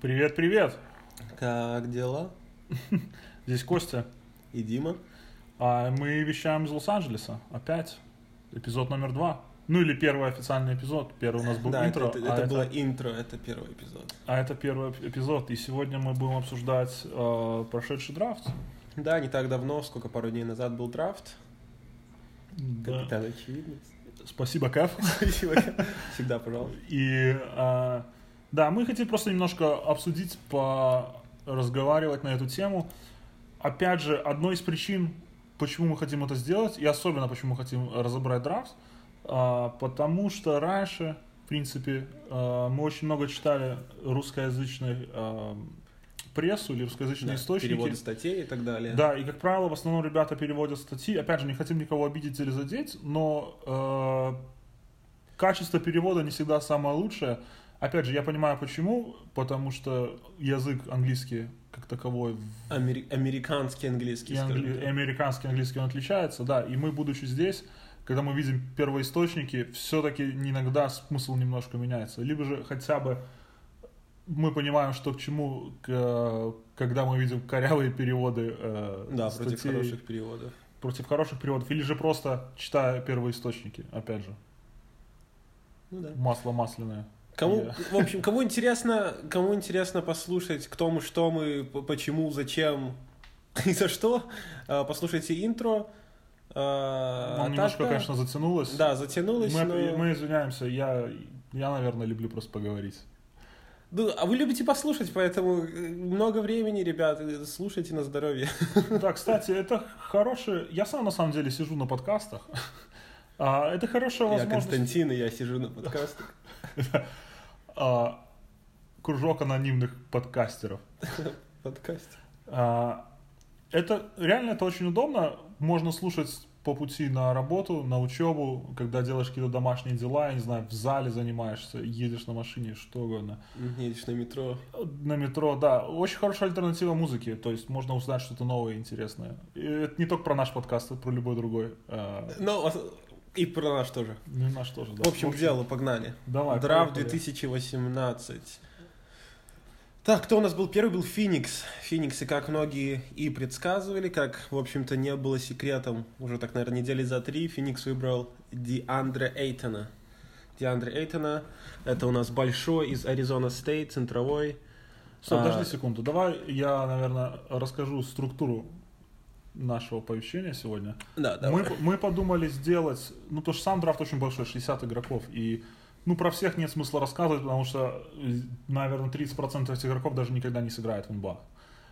Привет, привет! Как дела? Здесь Костя. И Дима. А мы вещаем из Лос-Анджелеса. Опять. Эпизод номер два. Ну или первый официальный эпизод. Первый у нас был да, интро. Это, это, а это было интро, это первый эпизод. А это первый эпизод. И сегодня мы будем обсуждать э, прошедший драфт. Да, не так давно, сколько пару дней назад был драфт. Да. Капитан очевидность. Спасибо, Кэф. Спасибо. Всегда, пожалуйста. И э, да, мы хотим просто немножко обсудить, разговаривать на эту тему. Опять же, одной из причин, почему мы хотим это сделать, и особенно почему мы хотим разобрать драфт, э, потому что раньше, в принципе, э, мы очень много читали русскоязычной э, прессу или русскоязычные Да, источники. Переводы статей и так далее. Да, и, как правило, в основном ребята переводят статьи. Опять же, не хотим никого обидеть или задеть, но э, качество перевода не всегда самое лучшее. Опять же, я понимаю почему, потому что язык английский как таковой... Амери- американский английский, и, англи- американский английский он отличается, да, и мы, будучи здесь, когда мы видим первоисточники, все-таки иногда смысл немножко меняется. Либо же хотя бы мы понимаем, что к чему, к, когда мы видим корявые переводы э, Да, статей, против хороших переводов. Против хороших переводов. Или же просто читая первоисточники, опять же. Ну да. Масло масляное. Кому, Я. в общем, кому интересно, кому интересно послушать, кто мы, что мы, почему, зачем и за что, э, послушайте интро. А немножко, так, конечно, затянулось. Да, затянулось, Мы, но... мы извиняемся, я, я, наверное, люблю просто поговорить. Ну, а вы любите послушать, поэтому э, много времени, ребят, слушайте на здоровье. Да, кстати, это хорошее... Я сам, на самом деле, сижу на подкастах. А, Это хорошая Я возможность... Константин, и я сижу на подкастах. А, Кружок анонимных подкастеров. Подкаст. А, Это реально это очень удобно. Можно слушать по пути на работу, на учебу, когда делаешь какие-то домашние дела, я не знаю, в зале занимаешься, едешь на машине, что угодно. Едешь на метро. На метро, да. Очень хорошая альтернатива музыке, то есть можно узнать что-то новое и интересное. И это не только про наш подкаст, это про любой другой. а, Ну, а- и про наш тоже. Ну, наш тоже, да. В общем, к делу, погнали. Давай, Драфт поехали. 2018. Так, кто у нас был первый? Был Феникс. Феникс, и как многие и предсказывали, как, в общем-то, не было секретом, уже так, наверное, недели за три, Феникс выбрал Диандре Эйтона. Диандре Эйтона, это у нас большой из Аризона Стейт, центровой. Стоп, А, подожди секунду. Давай я, наверное, расскажу структуру нашего оповещения сегодня. Да, Мы, давай. мы подумали сделать, ну, то что сам драфт очень большой, 60 игроков, и, ну, про всех нет смысла рассказывать, потому что, э, наверное, 30% этих игроков даже никогда не сыграет в НБА.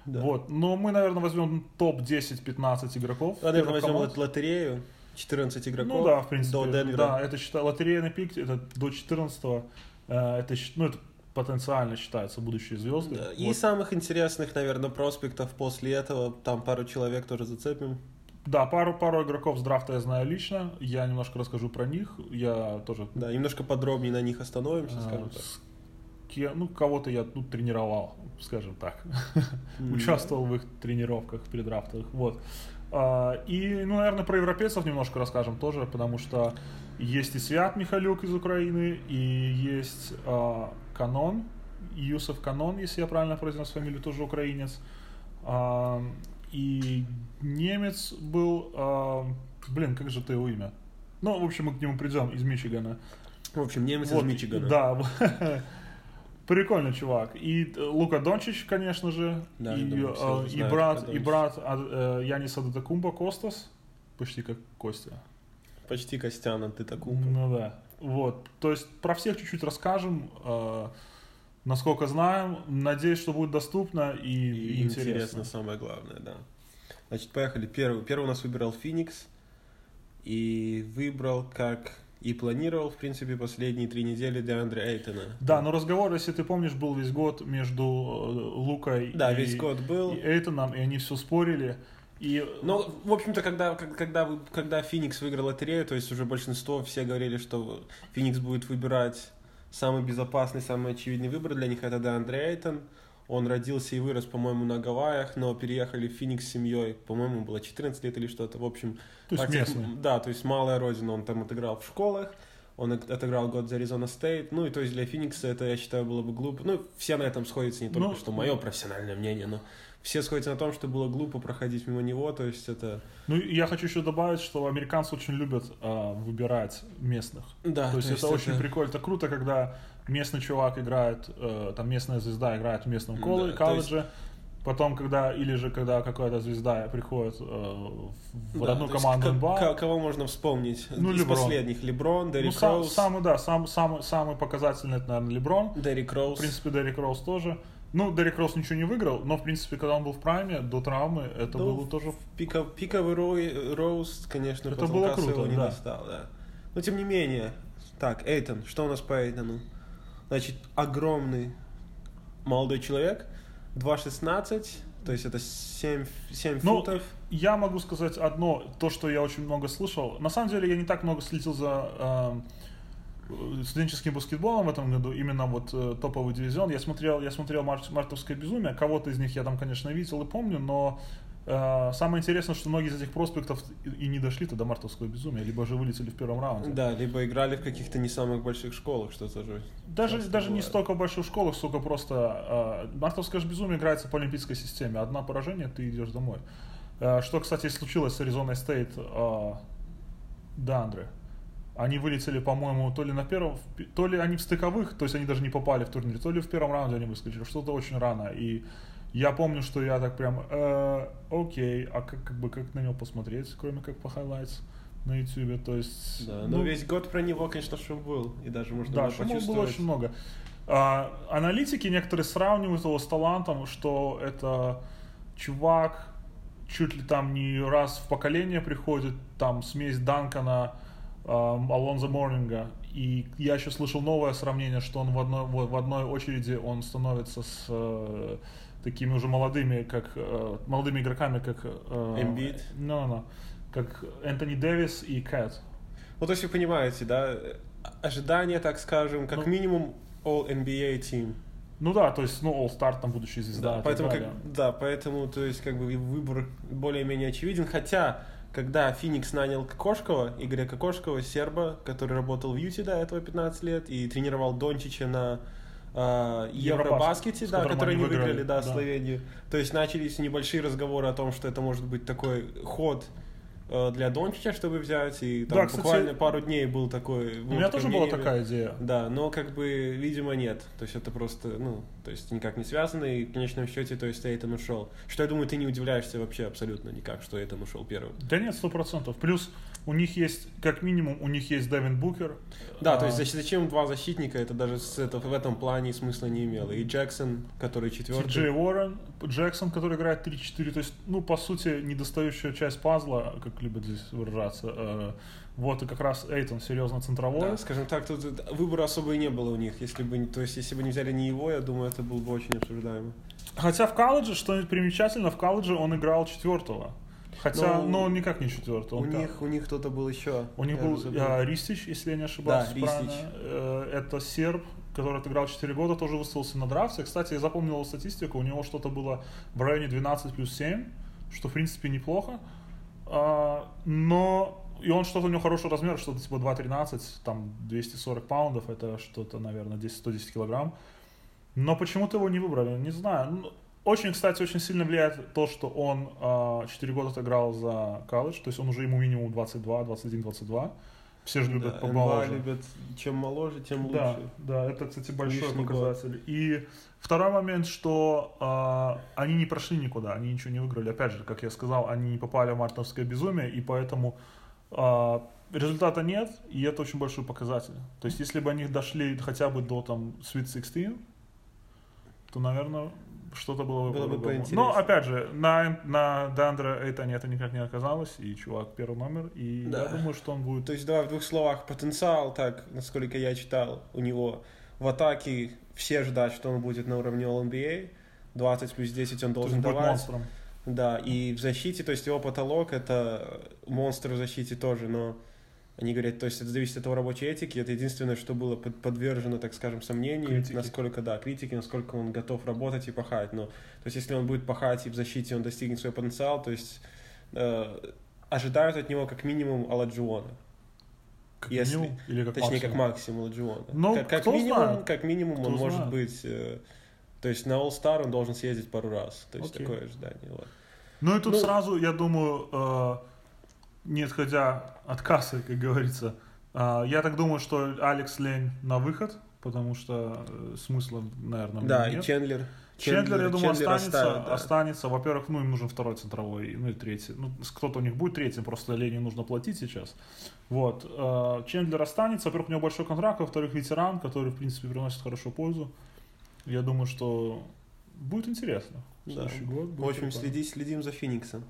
Да. Вот, но мы, наверное, возьмем топ-10-15 игроков. Наверное, первых возьмем команд. лотерею, 14 игроков Ну да, в принципе. до Денвера. Да, это считай, лотерейный пик, это до 14 это, щ- ну, это потенциально считается будущие звезды. Да, И Вот. самых интересных, наверное, проспектов после этого, там пару человек тоже зацепим. Да, пару, пару игроков с драфта я знаю лично, я немножко расскажу про них, я тоже Да, немножко подробнее на них остановимся, А, скажем так. с ну, кого-то я тут тренировал, скажем так. М. Участвовал в их тренировках предрафтовых. Вот. А, И, ну, наверное, про европейцев немножко расскажем тоже, потому что есть и Свят Михалюк из Украины, и есть а, Канон, Юсов Канон, если я правильно произнес фамилию, тоже украинец. А, И немец был, а, блин, как же ты его имя? Ну, в общем, мы к нему придем из Мичигана. В общем, немец Вот, из Мичигана. Да. Прикольный чувак. И э, Лука Дончич, конечно же. Да, и, думаю, э, и знают брат, и брат а, э, Яниса Датакумба Костас. Почти как Костя. Почти Костяна, ты такой. Ну да. Вот. То есть про всех чуть-чуть расскажем. э, насколько знаем. Надеюсь, что будет доступно и, И интересно. интересно. самое главное, да. Значит, поехали. Первый, первый у нас выбирал Феникс. И выбрал, как и планировал, в принципе, последние три недели Деандре Эйтона. Да, но разговор, если ты помнишь, был весь год между э, Лукой Да, и, весь год был. и Эйтоном, и они все спорили. И Ну, в общем-то, когда, когда, когда Феникс выиграл лотерею, то есть уже большинство, все говорили, что Феникс будет выбирать самый безопасный, самый очевидный выбор для них, это Деандре Эйтон. Он родился и вырос, по-моему, на Гавайях, но переехали в Феникс с семьей, по-моему, было 14 лет или что-то. В общем, То есть местный. Да, то есть малая родина, он там отыграл в школах. он от- отыграл год за Arizona State. Ну, и то есть для Феникса это, я считаю, было бы глупо. Ну, все на этом сходятся, не только Ну, что мое профессиональное мнение, но все сходятся на том, что было глупо проходить мимо него, то есть это... Ну, я хочу еще добавить, что американцы очень любят а, выбирать местных. Да, то есть это очень прикольно, это круто, когда местный чувак играет, э, там местная звезда играет в местном Да, колле- то колледже, потом, когда, или же когда какая-то звезда приходит э, в Да, родную то есть команду НБА, к- Кого можно вспомнить? Ну, Из Леброн. последних. Леброн, ну, Деррик сам- самый, да, сам, самый, самый показательный, это, наверное, Леброн. Деррик В Роуз. принципе, Деррик Роуз тоже. Ну, Деррик Роуз ничего не выиграл, но, в принципе, когда он был в прайме, до травмы, это Ну, было тоже... Пика- пиковый Рой- Роуз, конечно, Это было круто, не да. достал, да. Но тем не менее. Так, Эйтон, что у нас по Эйтону? Значит, огромный молодой человек, 2.16, то есть это 7, 7 Ну, футов. Я могу сказать одно, то, что я очень много слышал. На самом деле я не так много следил за э, студенческим баскетболом в этом году, именно вот э, топовый дивизион. Я смотрел, я смотрел «Март- «Мартовское безумие», кого-то из них я там, конечно, видел и помню, но э, самое интересное, что многие из этих проспектов и не дошли-то до «Мартовского безумия», либо же вылетели в первом раунде. Да, либо играли в каких-то не самых больших школах, что тоже. Даже, даже не столько в больших школах, сколько просто... Э, «Мартовское же безумие» играется по олимпийской системе. Одна поражение, ты идешь домой. Э, что, кстати, случилось с Аризоной Стейт э, Дандре. Они вылетели, по-моему, то ли на первом, то ли они в стыковых, то есть они даже не попали в турнир, то ли в первом раунде они выскочили, что-то очень рано. И я помню, что я так прям, э, окей, а как, как бы как на него посмотреть, кроме как по highlights на YouTube, то есть... Да, ну, но весь год про него, конечно, шум был. И даже можно да, было шумов было почувствовать. очень много. А, аналитики некоторые сравнивают его с талантом, что это чувак чуть ли там не раз в поколение приходит, там смесь Данкана, Алонзо Морнинга. И я еще слышал новое сравнение, что он в одной, в одной очереди он становится с э, такими уже молодыми, как э, молодыми игроками, как э, Эмбит. no, no, как Энтони Дэвис и Кэт. Ну, то есть вы понимаете, да, ожидания, так скажем, как Ну. минимум All-NBA team. Ну да, то есть, ну, All-Star, там будущая звезда. Да, поэтому, как, да, поэтому, то есть, как бы выбор более-менее очевиден. Хотя, когда Феникс нанял Кокошкова, Игоря Кокошкова, серба, который работал в Юте до этого 15 лет и тренировал Дончича на а, Евробаскете, да, который они выиграли, выиграли, да, да. Словению. То есть начались небольшие разговоры о том, что это может быть такой ход э, для Дончича, чтобы взять, и там Да, кстати, буквально пару дней был такой... У меня тоже была мнение. такая идея. Да, но как бы, видимо, нет. То есть это просто, ну, то есть никак не связано, и в конечном счете, то есть Эйтон ушел. Что я думаю, ты не удивляешься вообще абсолютно никак, что Эйтон ушел первым. Да нет, сто процентов. Плюс у них есть, как минимум, у них есть Дэвин Букер. Да, А, то есть зач- зачем два защитника, это даже с это, в этом плане смысла не имело. И Джексон, который четвертый. Джей Уоррен, Джексон, который играет 3-4, то есть, ну, по сути, недостающая часть пазла, как любят здесь выражаться. Э, Вот, и как раз Эйтон, серьезно, центровой. Да, скажем так, тут выбора особо и не было у них. Если бы, то есть, если бы не взяли не его, я думаю, это было бы очень обсуждаемо. Хотя в колледже, что примечательно, в колледже он играл четвертого. Хотя, Ну, но он никак не четвертый. У как- них, у них кто-то был еще. У них был а, Ристич, если я не ошибаюсь. Да, Ристич. Э, Это серб, который отыграл 4 года, тоже выставился на драфте. Кстати, я запомнил его статистику, у него что-то было в районе 12 плюс 7, что в принципе неплохо. А, Но и он что-то у него хороший размер, что-то типа 2.13, там 240 паундов, это что-то, наверное, 10, 110 килограмм. Но почему-то его не выбрали, не знаю. Очень, кстати, очень сильно влияет то, что он а, 4 года отыграл за колледж, то есть он уже ему минимум 22, 21, 22. Все же любят Да, помоложе. НБА любят, чем моложе, тем лучше. Да, да, это, кстати, большой Лишний год. показатель. И второй момент, что а, они не прошли никуда, они ничего не выиграли. Опять же, как я сказал, они не попали в мартовское безумие, и поэтому а, результата нет, и это очень большой показатель. То есть, если бы они дошли хотя бы до там Sweet 16, то, наверное, что-то было бы Было бы поинтереснее. Но, опять же, на, на Эйтоне это никак не оказалось, и чувак первый номер, и Да. я думаю, что он будет... То есть, давай в двух словах, потенциал, так, насколько я читал, у него в атаке все ждать, что он будет на уровне All-NBA. 20 плюс 10 он должен давать. монстром. Да, и в защите, то есть его потолок это монстр в защите тоже, но они говорят, то есть это зависит от его рабочей этики, это единственное, что было под- подвержено, так скажем, сомнению, Критике. насколько, да, критики, насколько он готов работать и пахать, но, то есть если он будет пахать и в защите он достигнет свой потенциал, то есть э, ожидают от него как минимум Аладжуона. Как Если- минимум или как Точнее, максимум? как максимум Ладжиона. Ну, как, как минимум, знает. как минимум Кто он может знает. быть... э, то есть на All-Star он должен съездить пару раз. То есть Окей. такое ожидание. Вот. Ну и тут Ну- сразу, я думаю, э, не отходя от кассы, как говорится, э, я так думаю, что Алекс Лень на выход, потому что э, смысла, наверное, Да, нет. и Чендлер. Чендлер, я думаю, Чендлер останется. оставят, да. Останется. Во-первых, ну, им нужен второй центровой, ну и третий. Ну, кто-то у них будет третьим, просто Лене нужно платить сейчас. Вот. э, Чендлер останется. Во-первых, у него большой контракт, во-вторых, ветеран, который, в принципе, приносит хорошую пользу. Я думаю, что будет интересно. Да. Год будет В общем, прикольно. следи, следим за Фениксом.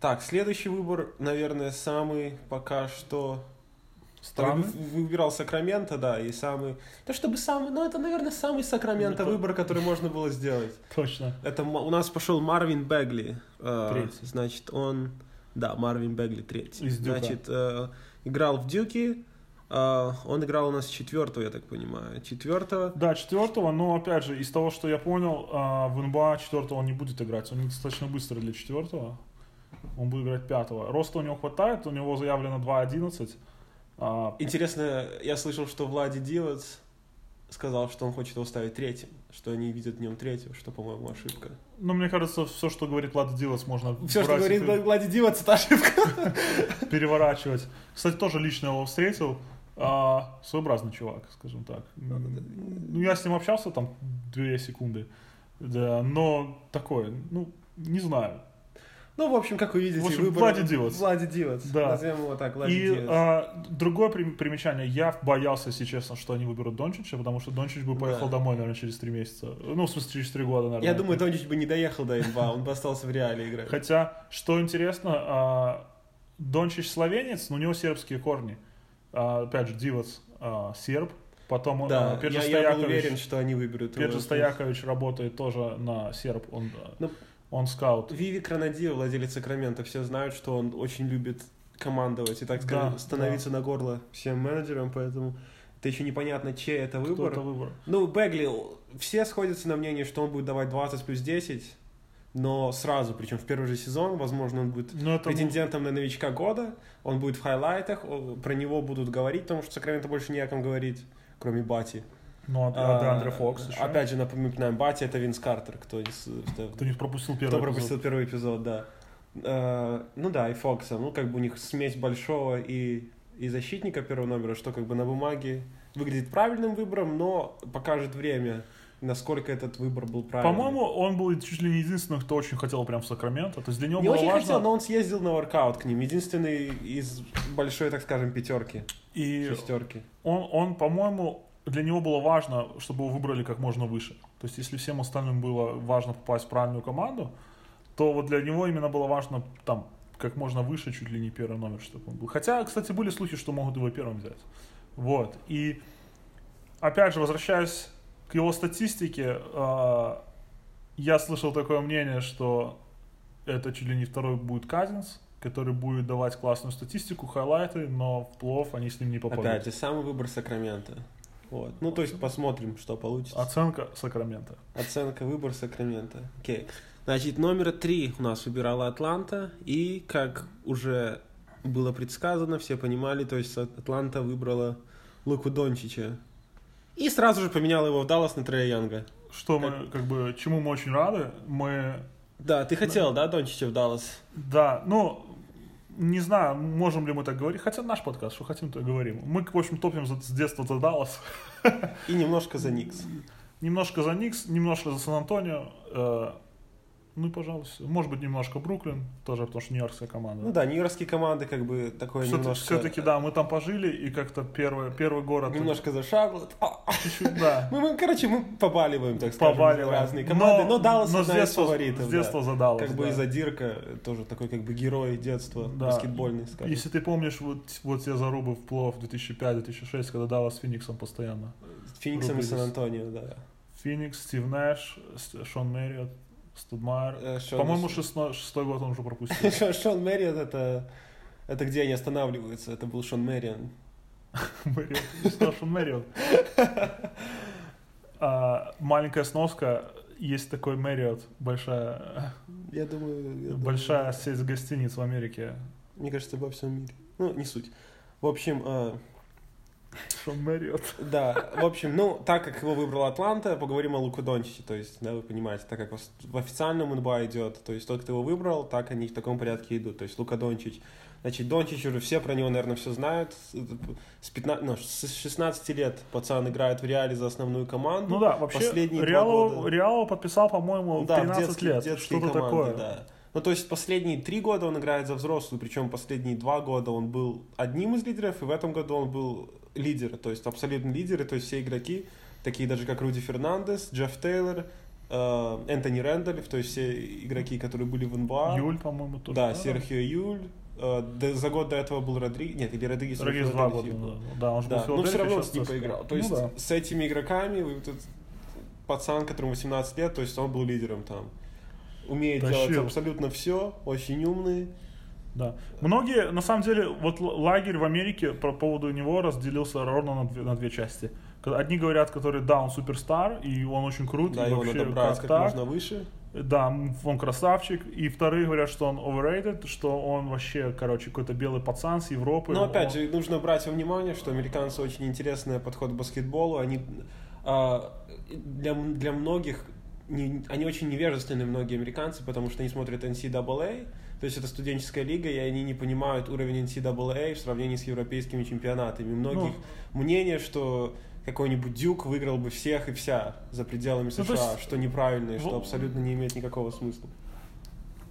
Так, следующий выбор, наверное, самый пока что... Странный? Вы- Выбирал Сакраменто, да, и самый... Да чтобы самый... Ну, это, наверное, самый Сакраменто Ну, выбор, который можно было сделать. Точно. Это у нас пошел Марвин Бегли. э, Третий. Значит, он... Да, Марвин Бегли третий. Из Дюка. Значит, э, играл в Дюке. э, он играл у нас четвертого, я так понимаю. Четвертого. Да, четвертого, но опять же, из того, что я понял, а, в НБА четвертого он не будет играть. Он достаточно быстрый для четвертого. Он будет играть пятого. Роста у него хватает, у него заявлено 2.11. А, Интересно, я слышал, что Влади Дилац сказал, что он хочет его ставить третьим, что они видят в нем третьего, что, по-моему, ошибка. Ну, мне кажется, все, что говорит Влад Дилас, можно Все, что брать и говорит Влади Дилац, это ошибка. переворачивать. Кстати, тоже лично его встретил. А, своеобразный чувак, скажем так. Ну, я с ним общался там две секунды. Да, но такое, ну, не знаю. Ну, в общем, как вы видите, В общем, выбор... Влади Дилац. Влади Дилац. Да. Назовем его так, Влади И Дилац. а, другое прим- примечание. Я боялся, если честно, что они выберут Дончича, потому что Дончич бы поехал Да. домой, наверное, через три месяца. Ну, в смысле, через три года, наверное. Я думаю, Дончич бы не доехал до НБА, он бы остался в реале играть. Хотя, что интересно, а, Дончич словенец, но у него сербские корни. А, опять же, Дивац а, серб. Потом он, Да, а, Петр я, я был уверен, что они выберут его. Петр Стоякович работает тоже на серб. Он, Ну, он скаут. Виви Кранадио, владелец Сакрамента, все знают, что он очень любит командовать и, так Да, сказать, становиться на горло всем менеджерам, поэтому это еще непонятно, чей это Кто выбор. это выбор? Ну, Бегли, все сходятся на мнении, что он будет давать 20 плюс 10, но сразу, причем в первый же сезон, возможно, он будет Ну, это претендентом на новичка года, он будет в хайлайтах, про него будут говорить, потому что Сакраменто больше не о ком говорить, кроме Бати. Ну, а, А, а Деандре Фокс еще. Опять же, напоминаем, Бати это Винс Картер, кто, кто- Кто не пропустил первый кто эпизод. пропустил первый эпизод, да. Э, ну да, и Фокса. Ну, как бы у них смесь большого и, и защитника первого номера, что как бы на бумаге выглядит правильным выбором, но покажет время, насколько этот выбор был правильным. По-моему, он был чуть ли не единственным, кто очень хотел прям в Сакраменто. То есть для него не было очень важно... хотел, но он съездил на воркаут к ним. Единственный из большой, так скажем, пятерки, И шестерки. он, он, по-моему, для него было важно, чтобы его выбрали как можно выше. То есть, если всем остальным было важно попасть в правильную команду, то вот для него именно было важно там как можно выше, чуть ли не первый номер, чтобы он был. Хотя, кстати, были слухи, что могут его первым взять. Вот. И опять же, возвращаясь к его статистике, э, я слышал такое мнение, что это чуть ли не второй будет Казинс, который будет давать классную статистику, хайлайты, но в плов они с ним не попадут. Опять же, самый выбор Сакрамента. Вот. Ну, то есть посмотрим, что получится. Оценка Сакрамента. Оценка выбор Сакрамента. Окей. Значит, номер три у нас выбирала Атланта. И, как уже было предсказано, все понимали, то есть Атланта выбрала Луку Дончича. И сразу же поменяла его в Даллас на Трея Янга. Что мы, как бы, чему мы очень рады. Мы, Да, ты хотел, да, Дончича в Даллас? да, ну, не знаю, можем ли мы так говорить. Хотя наш подкаст, что хотим, то и говорим. Мы, в общем, топим за- с детства за Даллас. И немножко за Никс. Немножко за Никс, немножко за Сан-Антонио. Ну пожалуйста, может быть, немножко Бруклин, тоже потому что нью-йоркская команда. Ну да, нью-йоркские команды как бы такое немножко... Все-таки, да, мы там пожили, и как-то первый, первый город... Немножко за Шарлотт. А, Чуть-чуть, да. Мы, мы, короче, мы побаливаем, так скажем, Побаливаем. разные команды. Но, Даллас но одна из фаворитов. С да. детства за Даллас, Как бы да. и Задирка, тоже такой как бы герой детства, Да. баскетбольный, скажем. Если ты помнишь вот, вот те зарубы в плов 2005-2006, когда Даллас с Фениксом постоянно. Фениксом и. Сан-Антонио, да. Феникс, Стив Нэш, Шон Мэриот, Студмайер. Э, По-моему, шестой, шестой год он уже пропустил. Шон- Мэриот это... Это где они останавливаются? Это был Шон. Не сказал Шон Мэриот. А, Маленькая сноска. Есть такой Мэриот, большая, Я думаю... большая сеть гостиниц в Америке. Мне кажется, во всем мире. Ну, не суть. В общем, э, Шон Мэриот. да, в общем, ну, так как его выбрал Атланта, поговорим о Луку Дончиче, то есть, да, вы понимаете, так как в- официальном НБА идет, то есть, тот, кто его выбрал, так они в таком порядке идут, то есть, Лука Дончич, значит, Дончич уже все про него, наверное, все знают, с, 15, ну, с 16 лет пацан играет в Реале за основную команду, Ну да, вообще, Последние Реалова, года. Реалова подписал, по-моему, да, 13 детские- лет. детские Что-то команды, такое. да. Ну, то есть последние три года он играет за взрослую, причем последние два года он был одним из лидеров, и в этом году он был лидер, то есть абсолютно лидер, и то есть все игроки, такие даже как Руди Фернандес, Джефф Тейлор, э, Энтони Рэндольф, то есть все игроки, которые были в НБА. Юль, по-моему, тоже. Да, Серхио Юль. э, да, за год до этого был Родригес. Нет, или Родригес. Родригес два года. Был. Да, да он же был Да, в но все равно с ним поиграл. То Ну есть да. с этими игроками вот этот пацан, которому 18 лет, то есть он был лидером там. Умеет Тащил. делать абсолютно все, очень умный. Да. Многие, на самом деле, вот лагерь в Америке по поводу него разделился ровно на две, на две части. Одни говорят, которые, да, он суперстар, и он очень крут, Да, и его вообще надо брать как, так. можно выше. Да, он красавчик. И вторые говорят, что он overrated, что он вообще, короче, какой-то белый пацан с Европы. Но опять Он- же, нужно брать во внимание, что американцы очень интересный подход к баскетболу. Они а, для, для многих не- они очень невежественны, многие американцы, потому что они смотрят NCAA, то есть это студенческая лига, и они не понимают уровень NCAA в сравнении с европейскими чемпионатами. Многих Ну. мнение, что какой-нибудь Дюк выиграл бы всех и вся за пределами США, Ну, есть- что неправильно и что Во- абсолютно не имеет никакого смысла.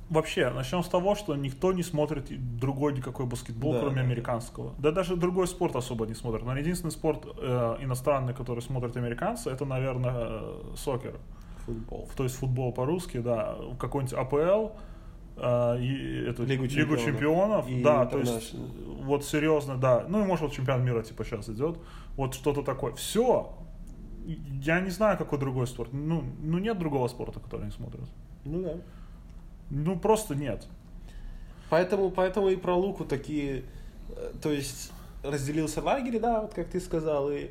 Вообще, начнем с того, что никто не смотрит другой никакой баскетбол, Да, кроме да, да. американского. Да даже другой спорт особо не смотрят. Но единственный спорт э, иностранный, который смотрят американцы, это, наверное, э, сокер. Футбол. То есть футбол по-русски, да, какой-нибудь АПЛ, э, и эту Лигу Лигу чемпионов. чемпионов, И да, то есть вот серьезно, да. Ну и может вот чемпионат мира типа сейчас идет, вот что-то такое. Все. Я не знаю, какой другой спорт. Ну, ну нет другого спорта, который не смотрят. Ну да. Ну просто нет. Поэтому, поэтому и про Луку такие, э, то есть разделился лагерь, да, вот как ты сказал, и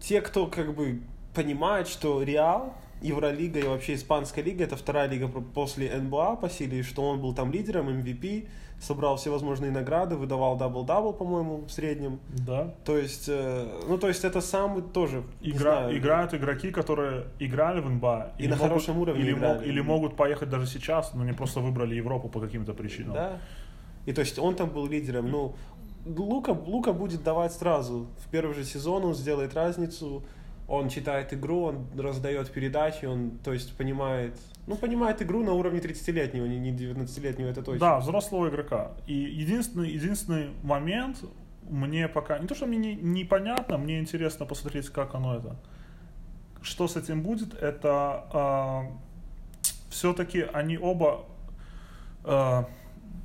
те, кто как бы понимает, что Реал, Евролига и вообще Испанская лига это вторая лига после НБА по силе, что он был там лидером, MVP, собрал все возможные награды, выдавал double-double, по-моему, в среднем. Да. То есть, э, ну то есть это самый тоже, Игра, знаю, играют игроки, которые играли в НБА. И на хорошем уровне или, играли. мог- или могут поехать даже сейчас, но не просто выбрали Европу по каким-то причинам. Да. И то есть он там был лидером. Ну, Лука, Лука будет давать сразу. В первый же сезон он сделает разницу. Он читает игру, он раздает передачи, он, то есть, понимает, ну, понимает игру на уровне 30-летнего, не, не 19-летнего, это точно. Да, взрослого игрока. И единственный, единственный момент мне пока... Не то, что мне не- непонятно, мне интересно посмотреть, как оно это. Что с этим будет, это все-таки они оба... а,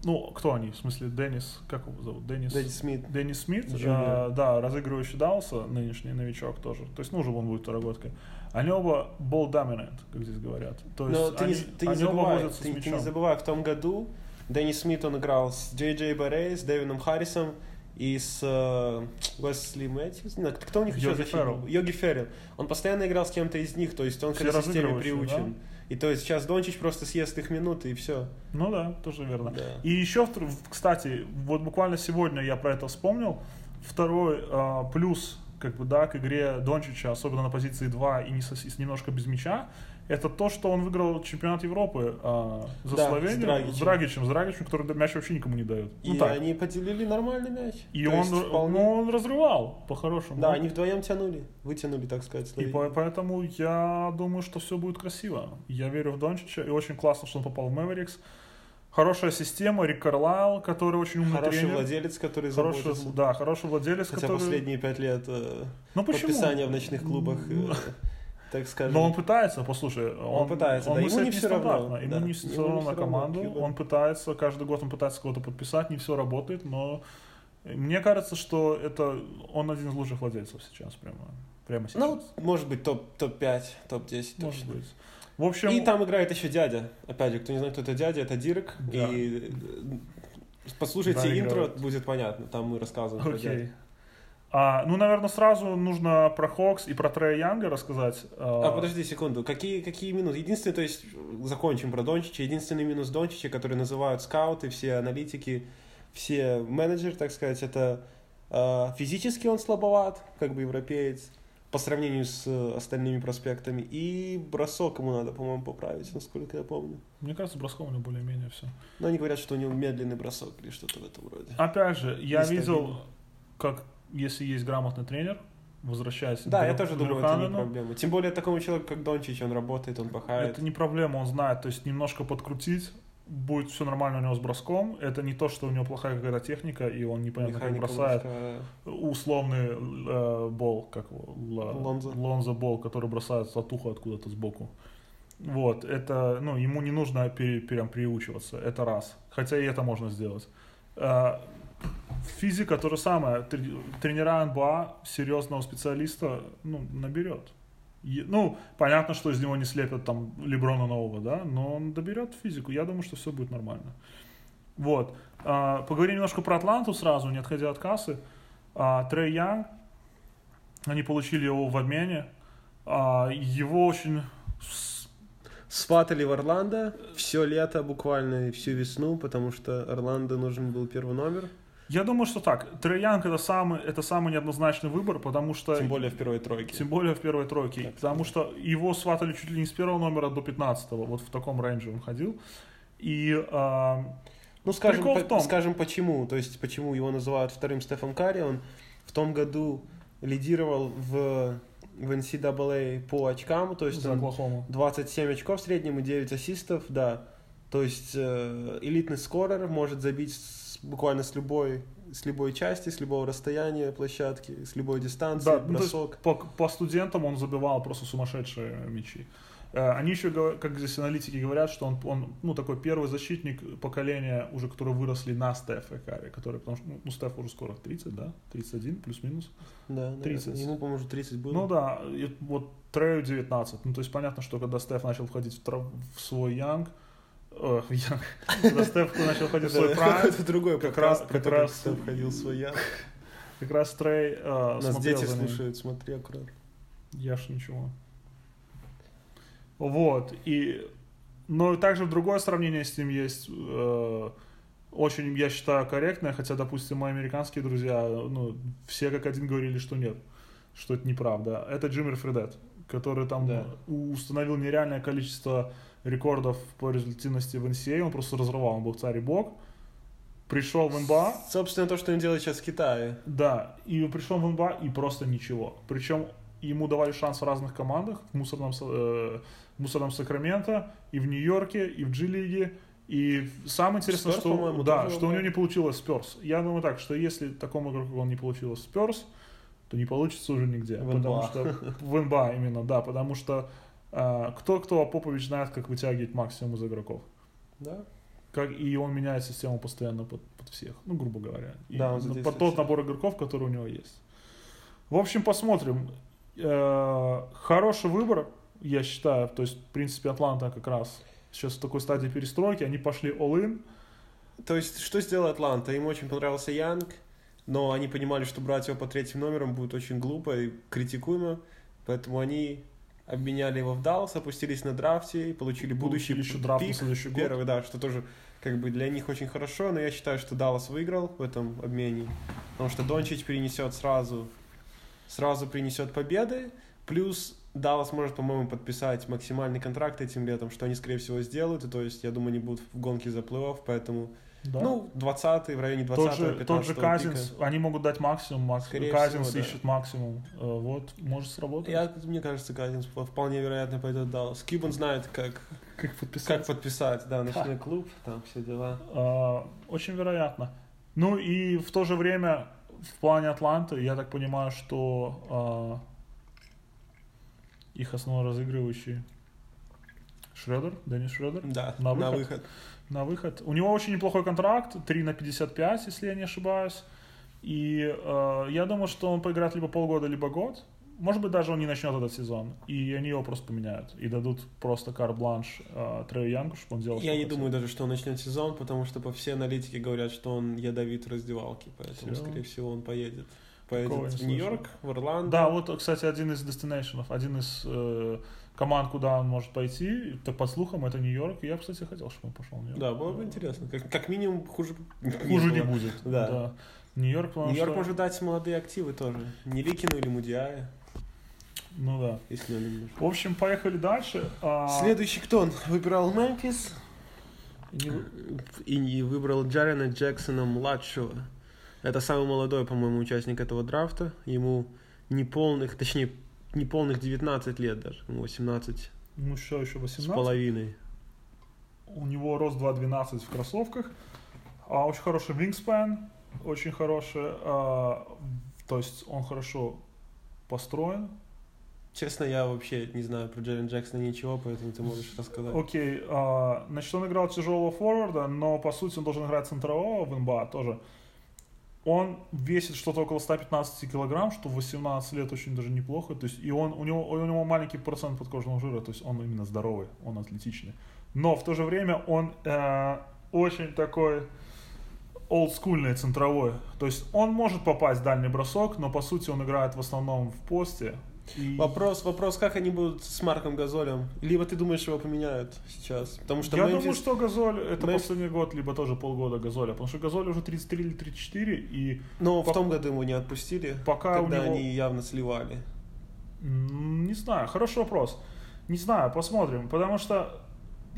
ну, кто они? В смысле, Деннис, как его зовут? Деннис, Дэдди Смит. Деннис Смит, а, да, разыгрывающий Далса, нынешний новичок тоже. То есть, ну, уже он будет второгодкой. Они оба ball dominant, как здесь говорят. То есть, Но ты, они, не, ты, не они оба забывай, с ты, ты не забывай, в том году Дэнни Смит, он играл с Джей Джей Баррей, с Дэвином Харрисом и с э, Уэсли Мэтьюс. Кто у них еще Йоги защитник Феррелл. был? Йоги Феррелл. Он постоянно играл с кем-то из них, то есть он к Все этой системе приучен. И то есть сейчас Дончич просто съест их минуты и все. Ну да, тоже верно. Да. И еще, кстати, вот буквально сегодня я про это вспомнил. Второй а, плюс как бы, да, к игре Дончича, особенно на позиции 2 и, не со- немножко без мяча, это то, что он выиграл чемпионат Европы а, за Да, с Словению Драгичем. с Драгичем, с Драгичем, который мяч вообще никому не дает. И ну, так. они поделили нормальный мяч. И То он, вполне- ну, он разрывал, по-хорошему. Да, они вдвоем тянули, вытянули, так сказать, И Словению. по- поэтому я думаю, что все будет красиво. Я верю в Дончича, и очень классно, что он попал в Мэверикс. Хорошая система, Рик Карлайл, который очень умный Хороший тренер. владелец, который Хороший, заботится. да, хороший владелец, Хотя который... последние пять лет э, Ну почему? подписания в ночных клубах, э, так скажем. Но он пытается, послушай, он, пытается, он да, ему не всё равно, ему да, не ему все не равно на равно, команду, Кьюбан. он пытается, каждый год он пытается кого-то подписать, не все работает, но мне кажется, что это он один из лучших владельцев сейчас, прямо, прямо сейчас. Ну, может быть, топ- топ-5, топ-10 может точно. быть. В общем, И там играет еще дядя. Опять же, кто не знает, кто это дядя, это Дирк. Да. И э, послушайте Да, интро, играет. будет понятно. Там мы рассказываем про Окей. дядю. А, ну, наверное, сразу нужно про Хокс и про Трея Янга рассказать. А, подожди секунду. Какие, какие минусы? Единственный, то есть, закончим про Дончича. Единственный минус Дончича, который называют скауты, все аналитики, все менеджеры, так сказать, это э, физически он слабоват, как бы европеец, по сравнению с э, остальными проспектами. И бросок ему надо, по-моему, поправить, насколько я помню. Мне кажется, броском у него более-менее все. Но они говорят, что у него медленный бросок или что-то в этом роде. Опять же, я Нестабильно. видел, как если есть грамотный тренер, возвращаясь Да, к я тоже думаю, это не проблема. Тем более такому человеку, как Дончич, он работает, он пахает. Это не проблема, он знает, то есть немножко подкрутить, будет все нормально у него с броском. Это не то, что у него плохая какая-то техника, и он непонятно как Механика бросает. немножко- Условный э, бол, как его, л- Лонзо. Лонзо бол, который бросает сатуху откуда-то сбоку. Вот, это, ну, ему не нужно пере- прям приучиваться, это раз. Хотя и это можно сделать. Физика то же самое. Тренера НБА серьезного специалиста ну, наберет. Ну, понятно, что из него не слепят там Леброна нового, да, но он доберет физику. Я думаю, что все будет нормально. Вот. А, Поговорим немножко про Атланту сразу, не отходя от кассы. А, Трей Янг, они получили его в обмене. А, Его очень Сватали в Орландо все лето буквально всю весну, потому что Орландо нужен был первый номер. Я думаю, что так. Трей Янг это самый, это самый неоднозначный выбор, потому что... Тем более в первой тройке. Тем более в первой тройке. Так, потому что его сватали чуть ли не с первого номера до 15 Вот в таком рейнже он ходил. И а, Ну, скажем, по- том- скажем почему. То есть, почему его называют вторым Стефан Карри. Он в том году лидировал в, в NCAA по очкам. То есть, он Оклахому. 27 очков в среднем и 9 ассистов, да. То есть э, элитный скорер может забить буквально с любой, с любой части, с любого расстояния площадки, с любой дистанции, Да, ну, бросок. по, по студентам он забивал просто сумасшедшие мячи. Э, Они еще, как здесь аналитики говорят, что он, он ну, такой первый защитник поколения, уже которые выросли на Стефа и Карри, который, потому что ну, ну, Стеф уже скоро 30, да? 31 плюс-минус. Да, наверное. 30. Ему, по-моему, уже 30 было. Ну да, и вот Трею 19. Ну, то есть понятно, что когда Стеф начал входить в, в свой Янг, в Янг, когда Стеф начал входить в свой прайм, это другой как раз- как раз- ходил свой я. как раз Трей э, Нас дети слушают, смотри аккуратно. Я ж ничего. Вот, и... Но также другое сравнение с ним есть, э, очень, я считаю, корректное, хотя, допустим, мои американские друзья, ну, все как один говорили, что нет, что это неправда. Это Джиммер Фредет, который там Да. установил нереальное количество рекордов по результативности в NCAA, он просто разрывал, он был царь и бог. Пришел в НБА, Собственно, то, что он делает сейчас в Китае. да, и пришел в НБА и просто ничего. Причем ему давали шанс в разных командах, в мусорном, э, в мусорном Сакраменто, и в Нью-Йорке, и в G-лиге. И самое интересное, Спёрс, что, да, что у него не получилось Спёрс. Я думаю так, что если такому игроку он не получилось Спёрс, то не получится уже нигде. В потому НБА. что в НБА именно, да, потому что а, кто-кто, а Попович знает, как вытягивать максимум из игроков. Да? Как, и он меняет систему постоянно под, под всех, ну, грубо говоря. И Да, он задействует под тот всех. набор игроков, который у него есть. В общем, посмотрим. Э, Хороший выбор, я считаю. То есть, в принципе, Атланта как раз сейчас в такой стадии перестройки. Они пошли all-in. То есть, что сделала Атланта? Им очень понравился Янг, но они понимали, что брать его по третьим номерам будет очень глупо и критикуемо, поэтому они обменяли его в Даллас, опустились на драфте и получили будущий Получили еще драфт на пик, следующий год. первый, да, что тоже как бы для них очень хорошо, но я считаю, что Даллас выиграл в этом обмене, потому что Дончич перенесет сразу, сразу принесет победы, плюс Даллас может, по-моему, подписать максимальный контракт этим летом, что они, скорее всего, сделают, и то есть, я думаю, они будут в гонке за плей-офф, поэтому, Да. ну, 20 в районе 20 тот, же, тот же Казинс, они могут дать максимум, макс- Скорее Казинс всего, да. ищет максимум. Э, Вот, может сработать. Я, мне кажется, Казинс вполне вероятно пойдет в Даллас. Кьюбан знает, как, Как подписать? как подписать, да, ночной клуб, там все дела. А, Очень вероятно. Ну и в то же время в плане Атланты, я так понимаю, что а, их основной разыгрывающий Шредер, Деннис Шредер, Да, На на выход. На выход. У него очень неплохой контракт, 3 на 55, если я не ошибаюсь. И э, я думаю, что он поиграет либо полгода, либо год. Может быть, даже он не начнет этот сезон. И они его просто поменяют. И дадут просто кар-бланш э, Трею Янгу, чтобы он делал Я не хотел. думаю даже, что он начнет сезон, потому что по все аналитики говорят, что он ядовит в раздевалке, поэтому, Серьезно? скорее всего, он поедет. поедет Такого в. Нью-Йорк, в Орландо. Да, вот, кстати, один из destinations, один из э, команд, куда он может пойти. Так, по слухам, это Нью-Йорк. Я, кстати, хотел, чтобы он пошел в Нью-Йорк. Да, было бы интересно. Как, как минимум хуже, Хуже не будет. Да. Нью-Йорк, потому Нью-Йорк что... может дать молодые активы тоже. Не Ликину или Мудиая, Ну да. если им нужен. В общем, поехали дальше. А, Следующий кто он? Выбирал Мемфис и не выбрал Джарена Джексона младшего. Это самый молодой, по-моему, участник этого драфта. Ему неполных, точнее, неполных 19 лет даже. Ему 18 Ну, еще с 18? половиной. У него рост 2.12 в кроссовках. А, очень хороший wingspan. Очень хороший. а, то есть он хорошо построен. Честно, я вообще не знаю про Джерен Джексона ничего, поэтому ты можешь рассказать. Окей, а, значит, он играл тяжелого форварда, но по сути он должен играть центрового в НБА тоже. Он весит что-то около 115 килограмм, что в 18 лет очень даже неплохо. То есть, и он, у, него, у него маленький процент подкожного жира, то есть он именно здоровый, он атлетичный. Но в то же время он э, очень такой олдскульный центровой. То есть он может попасть в дальний бросок, но по сути он играет в основном в посте. И Вопрос, вопрос, как они будут с Марком Газолем? Либо ты думаешь, его поменяют сейчас? Потому что Я Мемфис- думаю, что Газоль это Мемфис- последний год, либо тоже полгода Газоля, потому что Газоль уже 33 или 34, и Но по- в том году его не отпустили, пока у когда него- они явно сливали. не знаю, хороший вопрос. Не знаю, посмотрим, потому что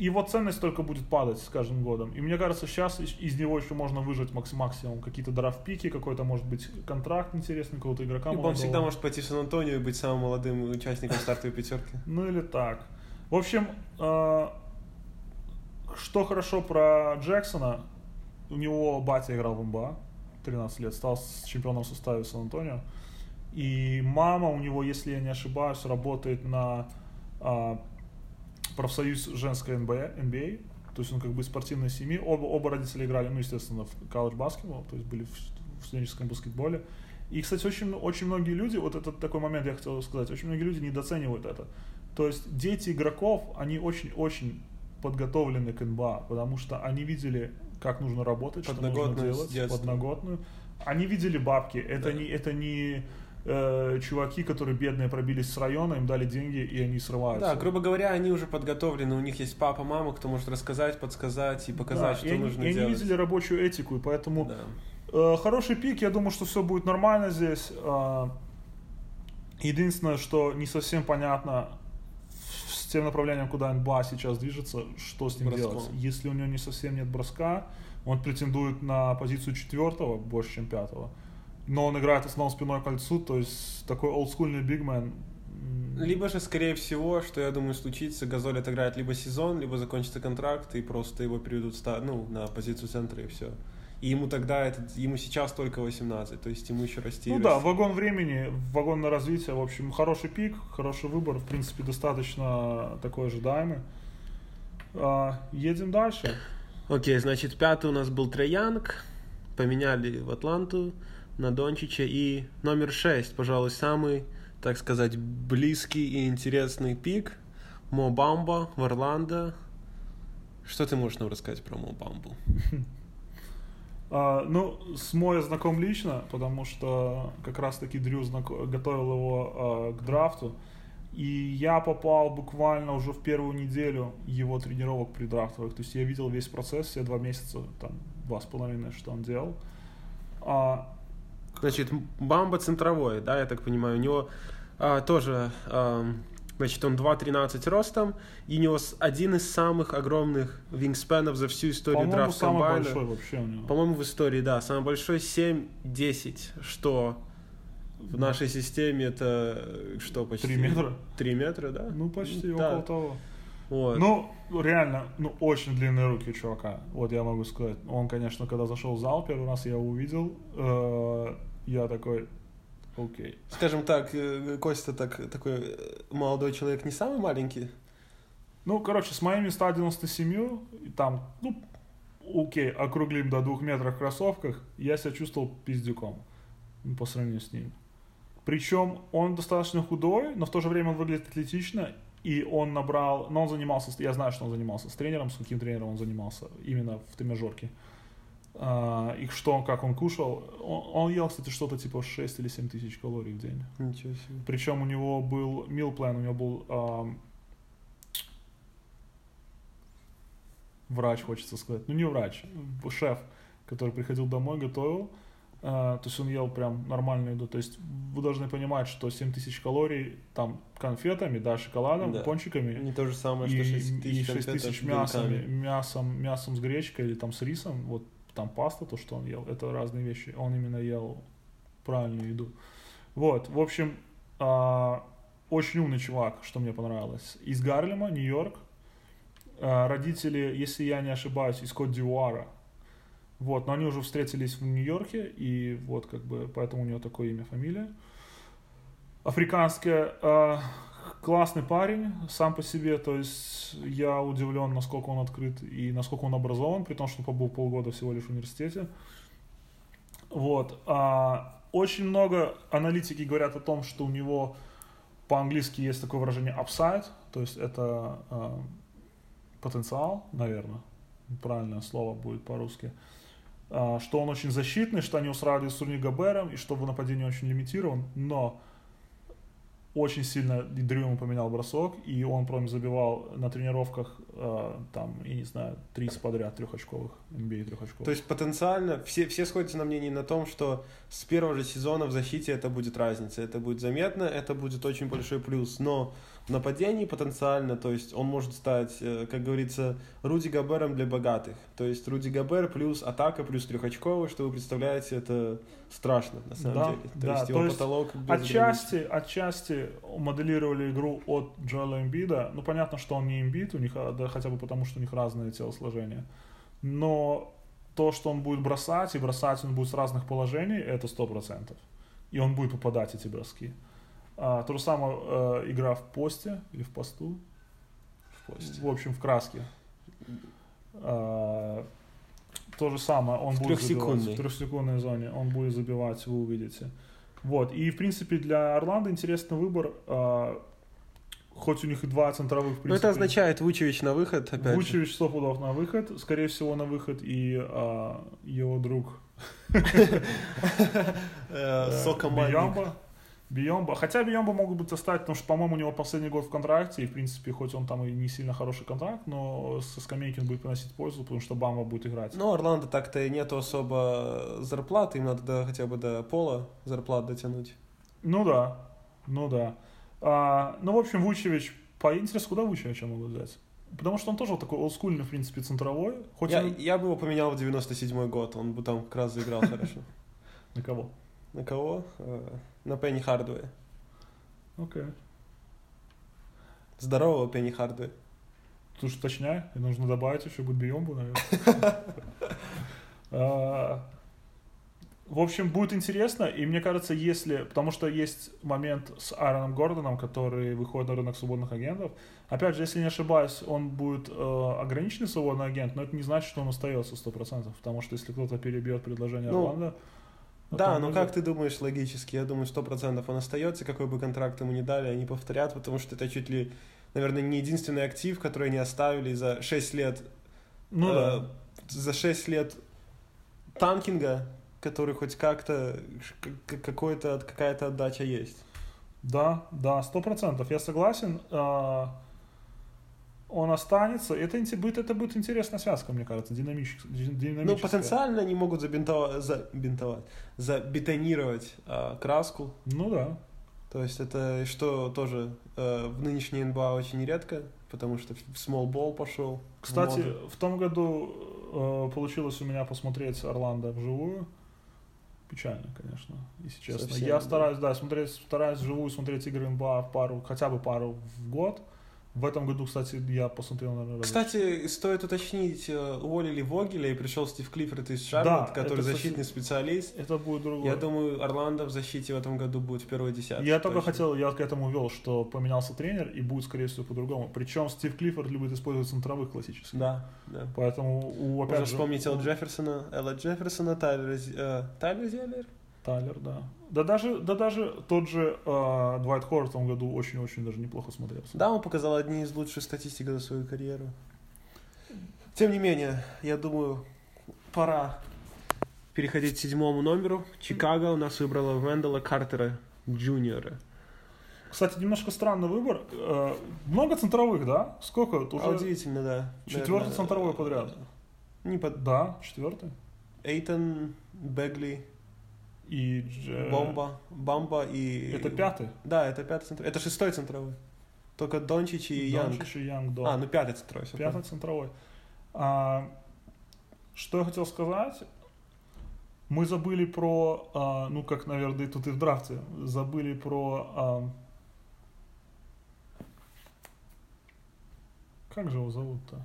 его ценность только будет падать с каждым годом. И мне кажется, сейчас из, него еще можно выжать макс- максимум какие-то драфт-пики, какой-то, может быть, контракт интересный какого-то игрока. Он всегда может пойти в Сан-Антонио и быть самым молодым участником стартовой пятерки. Ну или так. В общем, э, что хорошо про Джексона, у него батя играл в НБА 13 лет, стал чемпионом в составе Сан-Антонио. И мама у него, если я не ошибаюсь, работает на а, профсоюз женской НБА, NBA. То есть он как бы из спортивной семьи. Оба, оба родители играли, ну, естественно, в колледж баскетбол, то есть были в, в студенческом баскетболе. И, кстати, очень, очень многие люди, вот этот такой момент я хотел сказать, очень многие люди недооценивают это. То есть дети игроков, они очень-очень подготовлены к НБА, потому что они видели, как нужно работать, что нужно делать, подноготную. Они видели бабки. Это Да. не, это не э, чуваки, которые бедные пробились с района, им дали деньги и они срываются. Да, грубо говоря, они уже подготовлены, у них есть папа, мама, кто может рассказать, подсказать и показать, Да, что и они, нужно и они делать. видели рабочую этику, и поэтому Да. Э, Хороший пик, я думаю, что все будет нормально здесь. Э, Единственное, что не совсем понятно с тем направлением, куда НБА сейчас движется, что с ним Броском. делать. Если у него не совсем нет броска, он претендует на позицию четвертого больше, чем пятого. Но он играет в основном спиной к кольцу, то есть такой олдскульный бигмен. Либо же, скорее всего, что я думаю случится, Газоль отыграет либо сезон, либо закончится контракт, и просто его переведут ста- ну, на позицию центра, и все. И ему тогда, этот, ему сейчас только 18, то есть ему еще расти. Ну да, расти. вагон времени, вагон на развитие. В общем, хороший пик, хороший выбор. В принципе, достаточно такой ожидаемый. А, едем дальше. Окей, значит, пятый у нас был Троянг, поменяли в Атланту на Дончича, и номер шесть, пожалуй, самый, так сказать, близкий и интересный пик, Мо Бамба в Орландо. Что ты можешь нам рассказать про Мо Бамбу? А, ну, с Мо я знаком лично, потому что как раз-таки Дрю готовил его а, к драфту. И я попал буквально уже в первую неделю его тренировок предрафтовых. То есть я видел весь процесс, все два месяца, там, два с половиной, что он делал. А, Значит, Бамба центровой, да, я так понимаю. У него а, тоже, ам, значит, он 2.13 ростом, и у него один из самых огромных вингспенов за всю историю по-моему, драфт самый комбайна. большой вообще у него. По-моему, в истории, да. Самый большой 7-10, что в нашей системе это что почти? Три метра? 3 метра, да? Ну, почти Да. около того. Вот. Ну, реально, ну, очень длинные руки у чувака. Вот я могу сказать. Он, конечно, когда зашел в зал, первый раз я его увидел, э, я такой, окей. Скажем так, э, Костя так, такой э, молодой человек не самый маленький. Ну, короче, с моими 197, и там, ну, окей, округлим до двух метров в кроссовках, я себя чувствовал пиздюком по сравнению с ним. Причем он достаточно худой, но в то же время он выглядит атлетично, и он набрал, но он занимался, я знаю, что он занимался с тренером, с каким тренером он занимался, именно в тренажерке. А, и что как он кушал. Он, он ел, кстати, что-то типа 6 или 7 тысяч калорий в день. Ничего себе. Причем у него был meal plan, у него был ам, врач, хочется сказать. Ну, не врач, шеф, который приходил домой, готовил. А, то есть он ел прям нормальную еду. То есть вы должны понимать, что 7 тысяч калорий там конфетами, да, шоколадом, Да. пончиками Не то же самое, что и, 6 и тысяч 6 конфетов тысяч с мясом, мясом, мясом с гречкой или там с рисом, вот там паста, то, что он ел, это разные вещи. Он именно ел правильную еду. Вот, в общем, а, очень умный чувак, что мне понравилось. Из Гарлема, Нью-Йорк. А, родители, если я не ошибаюсь, из Кот-Дивуара. Вот, но они уже встретились в Нью-Йорке, и вот как бы поэтому у него такое имя, фамилия. Африканская, а, классный парень сам по себе, то есть я удивлен, насколько он открыт и насколько он образован, при том, что побыл полгода всего лишь в университете. Вот. а, очень много аналитики говорят о том, что у него по-английски есть такое выражение upside, то есть это а, потенциал, наверное, правильное слово будет по-русски, А, что он очень защитный, что они устраивали с Руни Габером, и что в нападении очень лимитирован, но очень сильно Дрю ему поменял бросок, и он прям забивал на тренировках, э, там, я не знаю, 30 подряд трехочковых, NBA трехочковых. То есть потенциально все, все сходятся на мнении на том, что с первого же сезона в защите это будет разница, это будет заметно, это будет очень большой плюс. Но в нападении потенциально, то есть он может стать, э, как говорится, Руди Габером для богатых. То есть Руди Габер плюс атака плюс трехочковый, что вы представляете, это страшно на самом Да, деле. То да, есть то его есть потолок. Отчасти, отчасти моделировали игру от Джоэла Эмбида. Ну, понятно, что он не Эмбид, у них, а, да, хотя бы потому, что у них разные телосложения. Но то, что он будет бросать, и бросать он будет с разных положений, это 100%. И он будет попадать эти броски. А, то же самое э, игра в посте или в посту. В посте. В общем, в краске. А, то же самое, он В будет забивать в трехсекундной зоне, он будет забивать, вы увидите. Вот, и в принципе для Орландо интересный выбор, а, хоть у них и два центровых, в Ну, принципе. это означает Вучевич на выход, опять. Вучевич 100 пудов на выход, скорее всего на выход, и а, его друг Э, э, Сокомандник. Биомба. Хотя Биомба могут быть оставить, потому что, по-моему, у него последний год в контракте, и, в принципе, хоть он там и не сильно хороший контракт, но со скамейки он будет приносить пользу, потому что Бамба будет играть. Ну, Орландо так-то и нету особо зарплаты, им надо до- хотя бы до пола зарплат дотянуть. Ну да, ну да. А, ну, в общем, Вучевич, по интересу, куда Вучевича могут взять? Потому что он тоже такой олдскульный, в принципе, центровой. Хоть Я, он... я бы его поменял в 97-й год, он бы там как раз заиграл хорошо. На кого? На кого? На Пенни Хардуэ. Окей. Здорового Пенни Хардуэ. Слушай, уточняй, и нужно добавить еще будет Биомбу, наверное. А, В общем, будет интересно, и мне кажется, если... Потому что есть момент с Аароном Гордоном, который выходит на рынок свободных агентов. Опять же, если не ошибаюсь, он будет э, ограниченный свободный агент, но это не значит, что он остается 100%, потому что если кто-то перебьет предложение Ну, Орландо... Да, но как ты думаешь логически? Я думаю, сто процентов он остается, какой бы контракт ему ни дали, они повторят, потому что это чуть ли, наверное, не единственный актив, который они оставили за 6 лет. Ну э, да. За 6 лет танкинга, который хоть как-то, какая-то отдача есть. Да, да, сто процентов, я согласен. Он останется. Это, будет, это будет интересная связка, мне кажется, динамич- ди- Ну, динамическая. потенциально они могут забинтовать, забинтовать, забетонировать а, краску. Ну да. То есть это что тоже э, в нынешней НБА очень редко, потому что в small ball пошел. в Кстати, моду. в том году э, получилось у меня посмотреть Орландо вживую. Печально, конечно, если честно. Совсем, я да. стараюсь, да, смотреть, стараюсь вживую смотреть игры НБА пару, хотя бы пару в год. В этом году, кстати, я посмотрел, наверное, Кстати, стоит уточнить, э, уволили Вогеля и пришел Стив Клиффорд из Да, Шарлотт, который это, кстати, защитный специалист. Это будет другое. Я думаю, Орландо в защите в этом году будет в первой десятке. Я только точно. хотел, я к этому вел, что поменялся тренер и будет, скорее всего, по-другому. Причем Стив Клиффорд любит использовать центровых классических. Да, да. Поэтому у, опять Можно же, вспомнить Эл Джефферсона, Элла Джефферсона, Тайлера, Зи- э, Тайлер Зеллер. Тайлер, да. Да даже, да даже тот же э, Двайт Ховард в том году очень-очень даже неплохо смотрелся. Да, он показал одни из лучших статистик за свою карьеру. Тем не менее, я думаю, пора переходить к седьмому номеру. Чикаго у нас выбрала Вендела Картера Джуниора. Кстати, немножко странный выбор. Э, много центровых, да? Сколько? Уже удивительно, да. четвертый Наверное, центровой подряд. Не под... Да, четвертый. Эйтон, Бегли, И Дж- Бомба, Бамба и... Это пятый. Да, это пятый центровой. Это шестой центровой. Только Дончич и Янг. Дончич и Янг, да. А, ну пятый центровой. Пятый правильно. центровой. А, что я хотел сказать? Мы забыли про, а, ну как, наверное, тут и в драфте, забыли про... а, как же его зовут-то?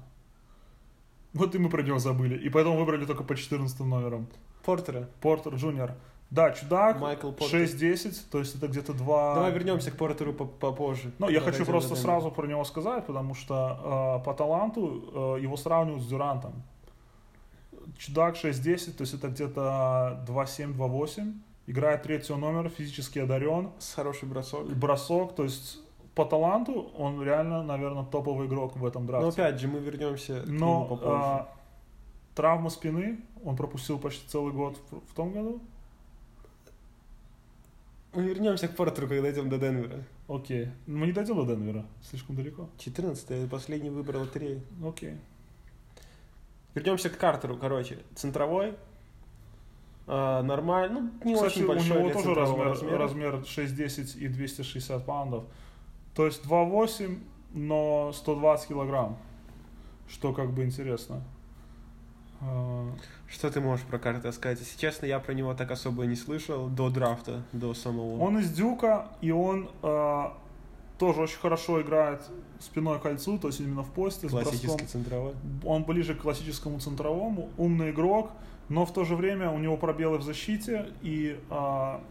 Вот и мы про него забыли. И поэтому выбрали только по 14 номерам. Портера. Портер Джуниор. Да, чудак, Майкл Портер. 6-10, то есть это где-то два... Давай вернемся к Портеру по- попозже. Ну, я хочу просто сразу про него сказать, потому что э, по таланту э, его сравнивают с Дюрантом. Чудак 6-10, то есть это где-то 2-7-2-8. Играет третьего номера, физически одарен. С хороший бросок. Бросок, то есть по таланту он реально, наверное, топовый игрок в этом Но драфте. опять же, мы вернемся к нему Но попозже. а, травма спины, он пропустил почти целый год в, в том году. Мы вернемся к Портеру, когда дойдем до Денвера. Окей. Мы не дойдем до Денвера, слишком далеко. 14 последний выбор лотереи. Окей. Вернемся к Картеру, короче. Центровой. А, нормально. Ну, не Кстати, очень большой у него тоже размер, размер 6,10 и 260 паундов. То есть 2,8, но 120 килограмм. Что как бы интересно. Что ты можешь про Картера сказать? Если честно, я про него так особо и не слышал до драфта, до самого. Он из Дюка, и он а, тоже очень хорошо играет спиной к кольцу, то есть именно в посте, с классический броском. центровой. Он ближе к классическому центровому, умный игрок, но в то же время у него пробелы в защите, и а,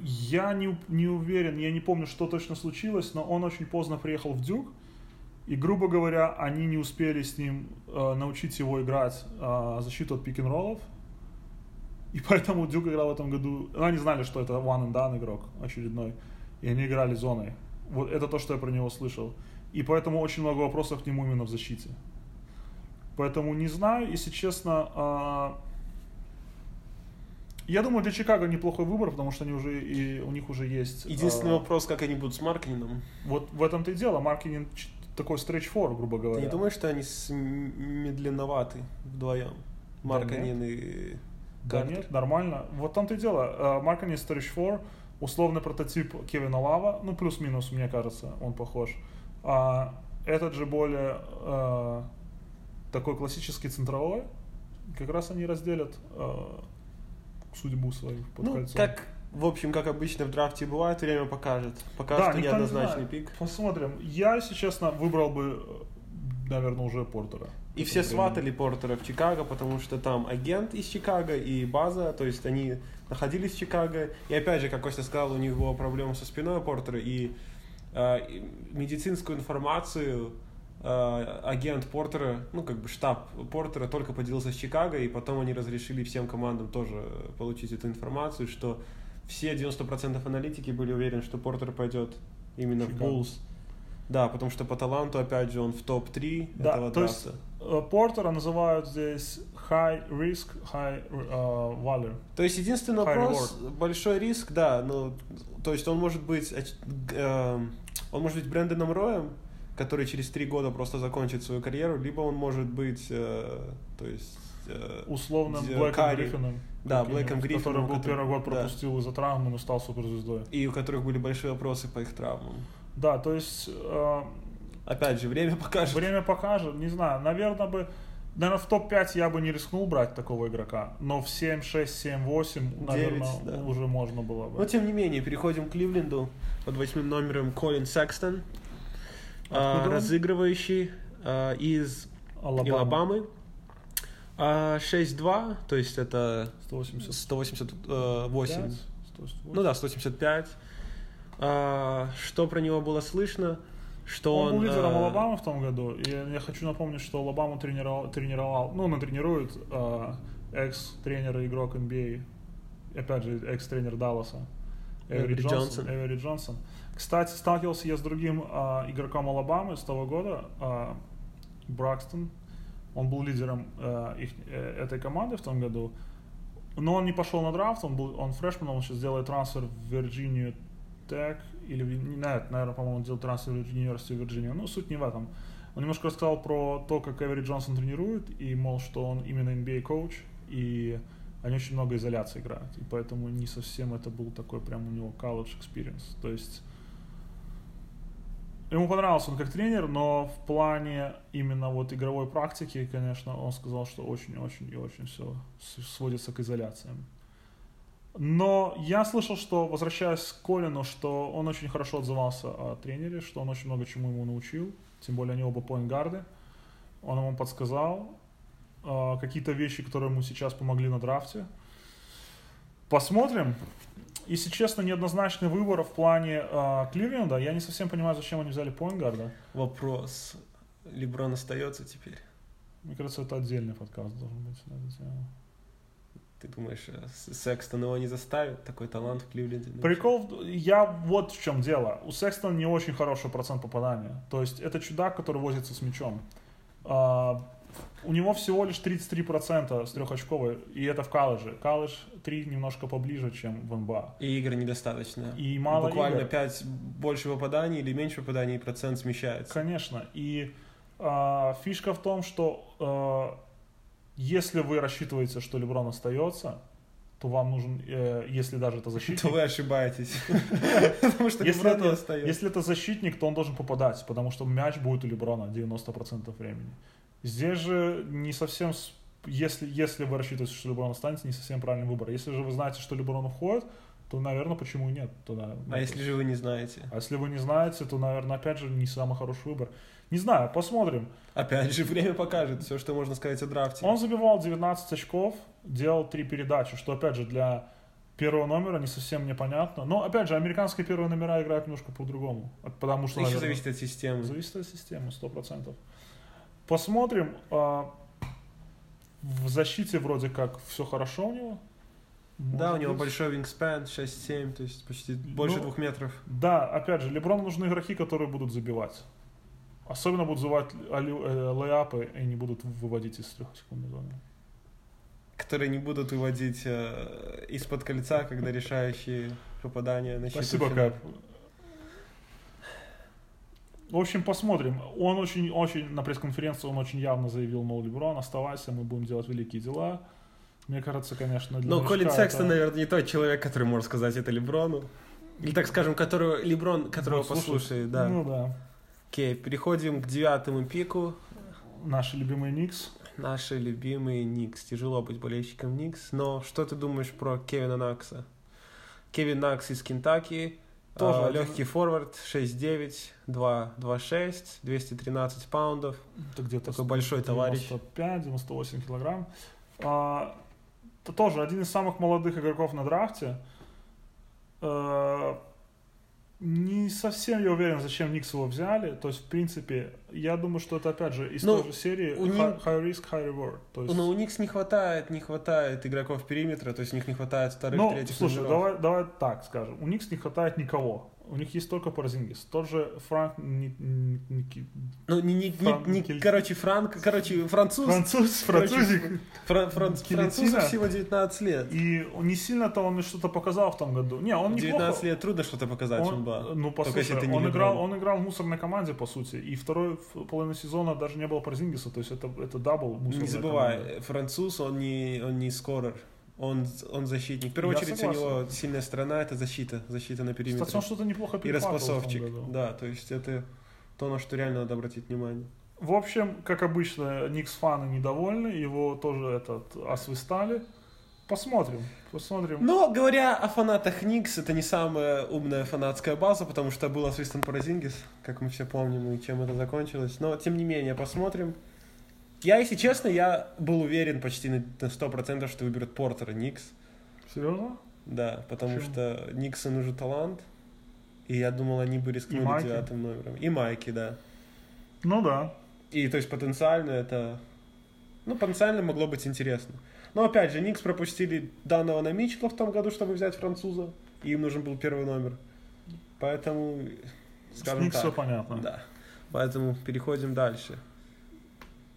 я не, не уверен, я не помню, что точно случилось, но он очень поздно приехал в Дюк, и, грубо говоря, они не успели с ним э, научить его играть э, защиту от пик-н-роллов, и поэтому Дюк играл в этом году, ну, они знали, что это one and done игрок очередной, и они играли зоной. Вот это то, что я про него слышал. И поэтому очень много вопросов к нему именно в защите. Поэтому не знаю, если честно. а, Я думаю, для Чикаго неплохой выбор, потому что они уже и у них уже есть. Единственный а, вопрос, как они будут с маркетингом. Вот в этом-то и дело. Маркетинг такой for, грубо Ты говоря. не думаешь, что они с- медленноваты вдвоем? Марканин и Да Картер? нет, нормально. Вот там-то и дело. Маркетинг stretch for, условный прототип Кевина Лава, ну плюс-минус, мне кажется, он похож. А этот же более а, такой классический центровой, как раз они разделят а, судьбу свою под Ну, кольцом. как, в общем, как обычно в драфте бывает, время покажет. Пока Да, что не неоднозначный знает. пик. Посмотрим. Я, если честно, выбрал бы, наверное, уже Портера. И все этом сватали Портера в Чикаго, потому что там агент из Чикаго и база, то есть они находились в Чикаго. И опять же, как Костя сказал, у них была проблема со спиной Портера, и, э, и медицинскую информацию э, агент Портера, ну как бы штаб Портера только поделился с Чикаго, и потом они разрешили всем командам тоже получить эту информацию, что все 90% аналитики были уверены, что Портер пойдет именно Чикаго. в Буллс. Да, потому что по таланту, опять же, он в топ-3 Да, этого то есть драфта. Э, Портера называют здесь high risk, high uh, value. То есть единственный High вопрос, большой риск, да, ну, то есть он может быть, эм, он может быть Брэндоном Роем, который через три года просто закончит свою карьеру, либо он может быть, э, то есть, э, Условным Блэком. Гриффином. Да, Блэком Гриффином, Который был который- первый год да. пропустил из-за травмы, но стал суперзвездой. и у которых были большие вопросы по их травмам. Да, то есть э, Опять же, время покажет. время покажет, не знаю, наверное бы, наверное в топ-5 я бы не рискнул брать такого игрока, но в 7, 6, 7, 8, наверное, да. уже можно было бы. Но тем не менее, переходим к Кливленду под восьмым номером Колин Секстон, а, разыгрывающий а, из Алабама. Алабамы. А, 6-2, то есть это 180. 188. 188. Ну да, 175. А, что про него было слышно? Что он, он... был лидером а, Алабамы в том году, и я хочу напомнить, что Алабаму тренировал, тренировал ну, натренирует э, экс-тренер и игрок NBA, опять же, экс-тренер Далласа, Эвери Джонсон. Джонсон. Эвери Джонсон. Кстати, сталкивался я с другим а, игроком Алабамы с того года, а, Бракстон. Он был лидером э, их, э, этой команды в том году. Но он не пошел на драфт, он был он фрешмен, он сейчас делает трансфер в Вирджинию Тек, или, нет, наверное, по-моему, он делал трансфер в университет Вирджиния. Ну, суть не в этом. Он немножко рассказал про то, как Эвери Джонсон тренирует, и, мол, что он именно NBA-коуч, и они очень много изоляции играют, и поэтому не совсем это был такой прям у него college experience. То есть ему понравился он как тренер, но в плане именно вот игровой практики, конечно, он сказал, что очень-очень и очень все сводится к изоляциям. Но я слышал, что, возвращаясь к Колину, что он очень хорошо отзывался о тренере, что он очень много чему ему научил, тем более они оба поингарды. Он ему подсказал э, какие-то вещи, которые ему сейчас помогли на драфте. Посмотрим. Если честно, неоднозначный выбор в плане э, Кливленда. Я не совсем понимаю, зачем они взяли поингарда. Вопрос. Леброн остается теперь? Мне кажется, это отдельный подкаст должен быть на эту тему. Ты думаешь, э, Секстон его не заставит? Такой талант в Кливленде? Прикол, я вот в чем дело. У Секстона не очень хороший процент попадания. То есть это чудак, который возится с мячом. У него всего лишь 33% с трехочковой, и это в колледже. Колледж 3 немножко поближе, чем в НБА. И игр недостаточно. И мало Буквально игр. 5 больше попаданий или меньше попаданий, и процент смещается. Конечно. И а, фишка в том, что а, если вы рассчитываете, что Леброн остается, то вам нужен, э, если даже это защитник... То вы ошибаетесь. Потому что если это, остается. если это защитник, то он должен попадать, потому что мяч будет у Леброна 90% времени. Здесь же не совсем, если, если вы рассчитываете, что Леброн останется, не совсем правильный выбор. Если же вы знаете, что Леброн уходит, то, наверное, почему и нет? Ну, А если же вы не знаете? а если вы не знаете, то, наверное, опять же, не самый хороший выбор. Не знаю, посмотрим. Опять же, время покажет все, что можно сказать о драфте. Он забивал 19 очков, делал 3 передачи, что, опять же, для первого номера не совсем непонятно. Но, опять же, американские первые номера играют немножко по-другому. Потому что, Еще наверное, зависит от системы. зависит от системы, 100%. Посмотрим. а, В защите вроде как все хорошо у него. Да, у него быть. большой вингспен, 6-7, то есть почти больше Ну, двух метров. Да, опять же, Леброну нужны игроки, которые будут забивать. Особенно будут забивать али- э, лейапы и не будут выводить из трех секундной зоны. Которые не будут выводить э, из-под кольца, когда решающие попадания на Спасибо, финала. В общем, посмотрим. Он очень, очень, на пресс-конференции он очень явно заявил, мол, Леброн, оставайся, мы будем делать великие дела. Мне кажется, конечно, для Но новичка Колин это- Секстон, наверное, не тот человек, который может сказать это Леброну. Или, так скажем, которого Леброн, которого слушать. послушает, да. Ну да. Окей, переходим к девятому пику. Наши любимые Никс. Наши любимые Никс. Тяжело быть болельщиком Никс, но что ты думаешь про Кевина Накса? Кевин Накс из Кентаки, Тоже один- легкий форвард, 6'9", 2'6", 213 паундов. Это где-то Такой большой товарищ. 95-98 килограмм. А, это тоже один из самых молодых игроков на драфте. А, не совсем я уверен, зачем Никс его взяли. То есть, в принципе, я думаю, что это опять же из Ну, той же серии у high, них- high risk, high reward. То есть, Но у Никс не хватает, не хватает игроков периметра, то есть у них не хватает вторых, ну, третьих слушай, номеров. давай, давай так скажем. У Никс не хватает никого. У них есть только Порзингис. Тот же Франк Ни- Ни- Ники- Ну, не, не, не- Фран- не- Кель- короче, Франк, короче, француз, француз, французик. фран- фран- французу всего 19 лет. И он не сильно-то он что-то показал в том году. Не, он В неплохо. 19 лет трудно что-то показать, Он, ну, Только послушай, если ты не он, играл, он играл в мусорной команде, по сути, и второй половину сезона даже не было Порзингиса, то есть это, это дабл мусорная Не забывай, команда. француз, он не, он не скорер, он, он защитник. В первую Я очередь согласен. у него сильная сторона, это защита, защита на периметре. Кстати, он что-то неплохо И распасовчик, да, то есть это то, на что реально надо обратить внимание. В общем, как обычно, Никс фаны недовольны, его тоже этот освистали. Посмотрим, посмотрим. Но, говоря о фанатах Никс, это не самая умная фанатская база, потому что был Свистон Паразингис, как мы все помним, и чем это закончилось. Но, тем не менее, посмотрим. Я, если честно, я был уверен почти на на 100%, что выберут Портера Никс. Серьезно? Да, потому Почему? что Никсону уже талант. И я думал, они бы рискнули девятым номером. И Майки, да. Ну да. И то есть потенциально это... Ну, потенциально могло быть интересно. Но опять же, Никс пропустили данного на Митчелла в том году, чтобы взять француза. И им нужен был первый номер. Поэтому, С скажем Никс все так. понятно. Да. Поэтому переходим дальше.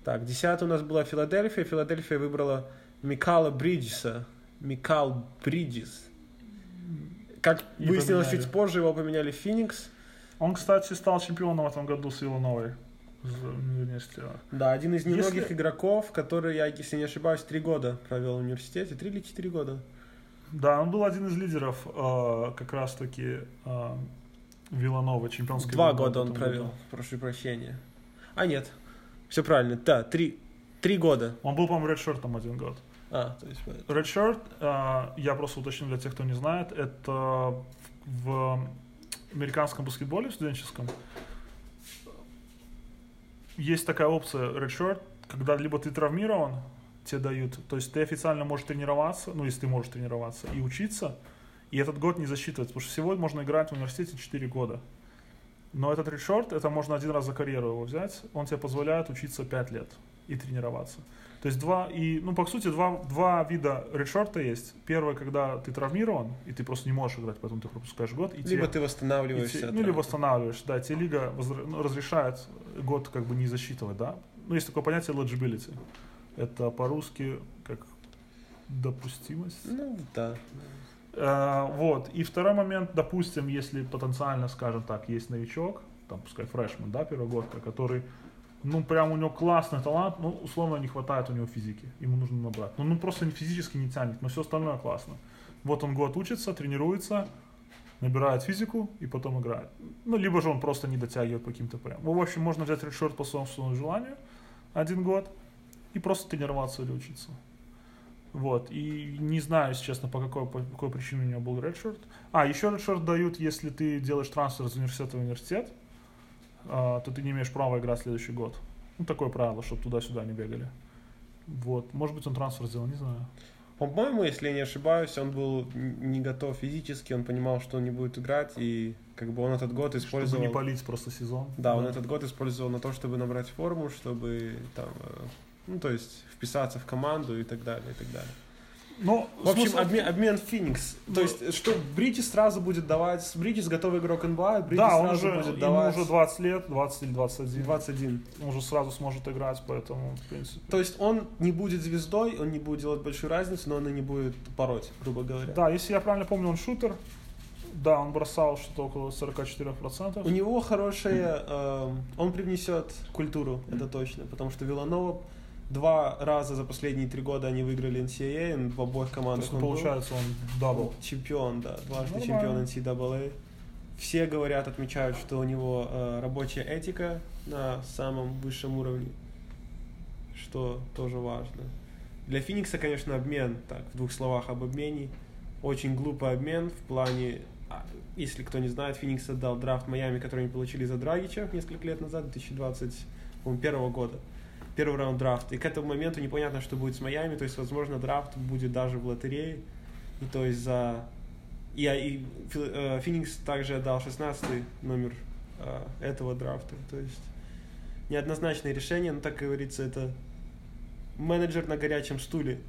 Так, десятая у нас была Филадельфия. Филадельфия выбрала Микала Бриджеса. Микал Бриджес. Как И выяснилось поменяли. чуть позже, его поменяли в Феникс. Он, кстати, стал чемпионом в этом году с университета. Да, один из немногих Если- игроков, который, я, если не ошибаюсь, три года провел в университете. Три или четыре года. Да, он был один из лидеров э, как раз-таки э, Виланова, чемпионской Два года он провел, году. прошу прощения. А, нет. Все правильно. Да, три, три года. Он был, по-моему, редшертом один год. А, то есть... Redshirt, э, я просто уточню для тех, кто не знает, это в американском баскетболе в студенческом есть такая опция Redshirt, когда либо ты травмирован, тебе дают, то есть ты официально можешь тренироваться, ну, если ты можешь тренироваться, и учиться, и этот год не засчитывается, потому что всего можно играть в университете 4 года. Но этот редшорт, это можно один раз за карьеру его взять, он тебе позволяет учиться 5 лет и тренироваться. То есть два, и, ну, по сути, два, два вида редшорта есть. Первый, когда ты травмирован, и ты просто не можешь играть, поэтому ты пропускаешь год. И Либо тебе- ты восстанавливаешься. те- ну, травмы. восстанавливаешь, да, тебе лига возра- ну, разрешает год как бы не засчитывать, да. Ну, есть такое понятие eligibility. Это по-русски как допустимость. Ну, да. Э, вот. И второй момент, допустим, если потенциально, скажем так, есть новичок, там, пускай фрешман, да, первогодка, который, ну, прям у него классный талант, ну, условно, не хватает у него физики, ему нужно набрать. Ну, ну просто физически не тянет, но все остальное классно. Вот он год учится, тренируется, набирает физику и потом играет. Ну, либо же он просто не дотягивает по каким-то прям. Ну, в общем, можно взять редшорт по собственному желанию, один год, и просто тренироваться или учиться. Вот, и не знаю, если честно, по какой, по какой причине у него был редшорт. А, еще редшорт дают, если ты делаешь трансфер из университета в университет, а, то ты не имеешь права играть следующий год. Ну, такое правило, чтобы туда-сюда не бегали. Вот, может быть, он трансфер сделал, не знаю. По-моему, если я не ошибаюсь, он был не готов физически, он понимал, что он не будет играть, и как бы он этот год Чтобы использовал... не палить просто сезон. Да, он этот год использовал на то, чтобы набрать форму, чтобы там, э, ну, то есть вписаться в команду и так далее, и так далее. Ну, В общем, смысл- обмен, обмен Феникс. Ну, То есть, что Бритис сразу будет давать... Бритис готовый игрок НБА, Бритис да, он сразу уже, будет ему давать... уже 20 лет, 20 или 21. 21. Он уже сразу сможет играть, поэтому, в принципе. То есть он не будет звездой, он не будет делать большую разницу, но он и не будет пороть, грубо говоря. Да, если я правильно помню, он шутер. Да, он бросал что-то около 44%. У него хорошая... эм, он привнесет культуру, это точно. Потому что Виланова два раза за последние три года они выиграли NCAA, он в обоих То командах есть, он был. получается, он double. Чемпион, да, дважды Нормально. чемпион NCAA. Все говорят, отмечают, что у него э, рабочая этика на самом высшем уровне, что тоже важно. Для Феникса, конечно, обмен, так, в двух словах об обмене. Очень глупый обмен в плане, а, если кто не знает, Феникс отдал драфт Майами, который они получили за Драгича несколько лет назад, 2021 года. Первый раунд драфта. И к этому моменту непонятно, что будет с Майами, то есть, возможно, драфт будет даже в лотерее. И то есть за... И, а, и э, Феникс также отдал 16 номер э, этого драфта. То есть неоднозначное решение, но, так говорится, это менеджер на горячем стуле.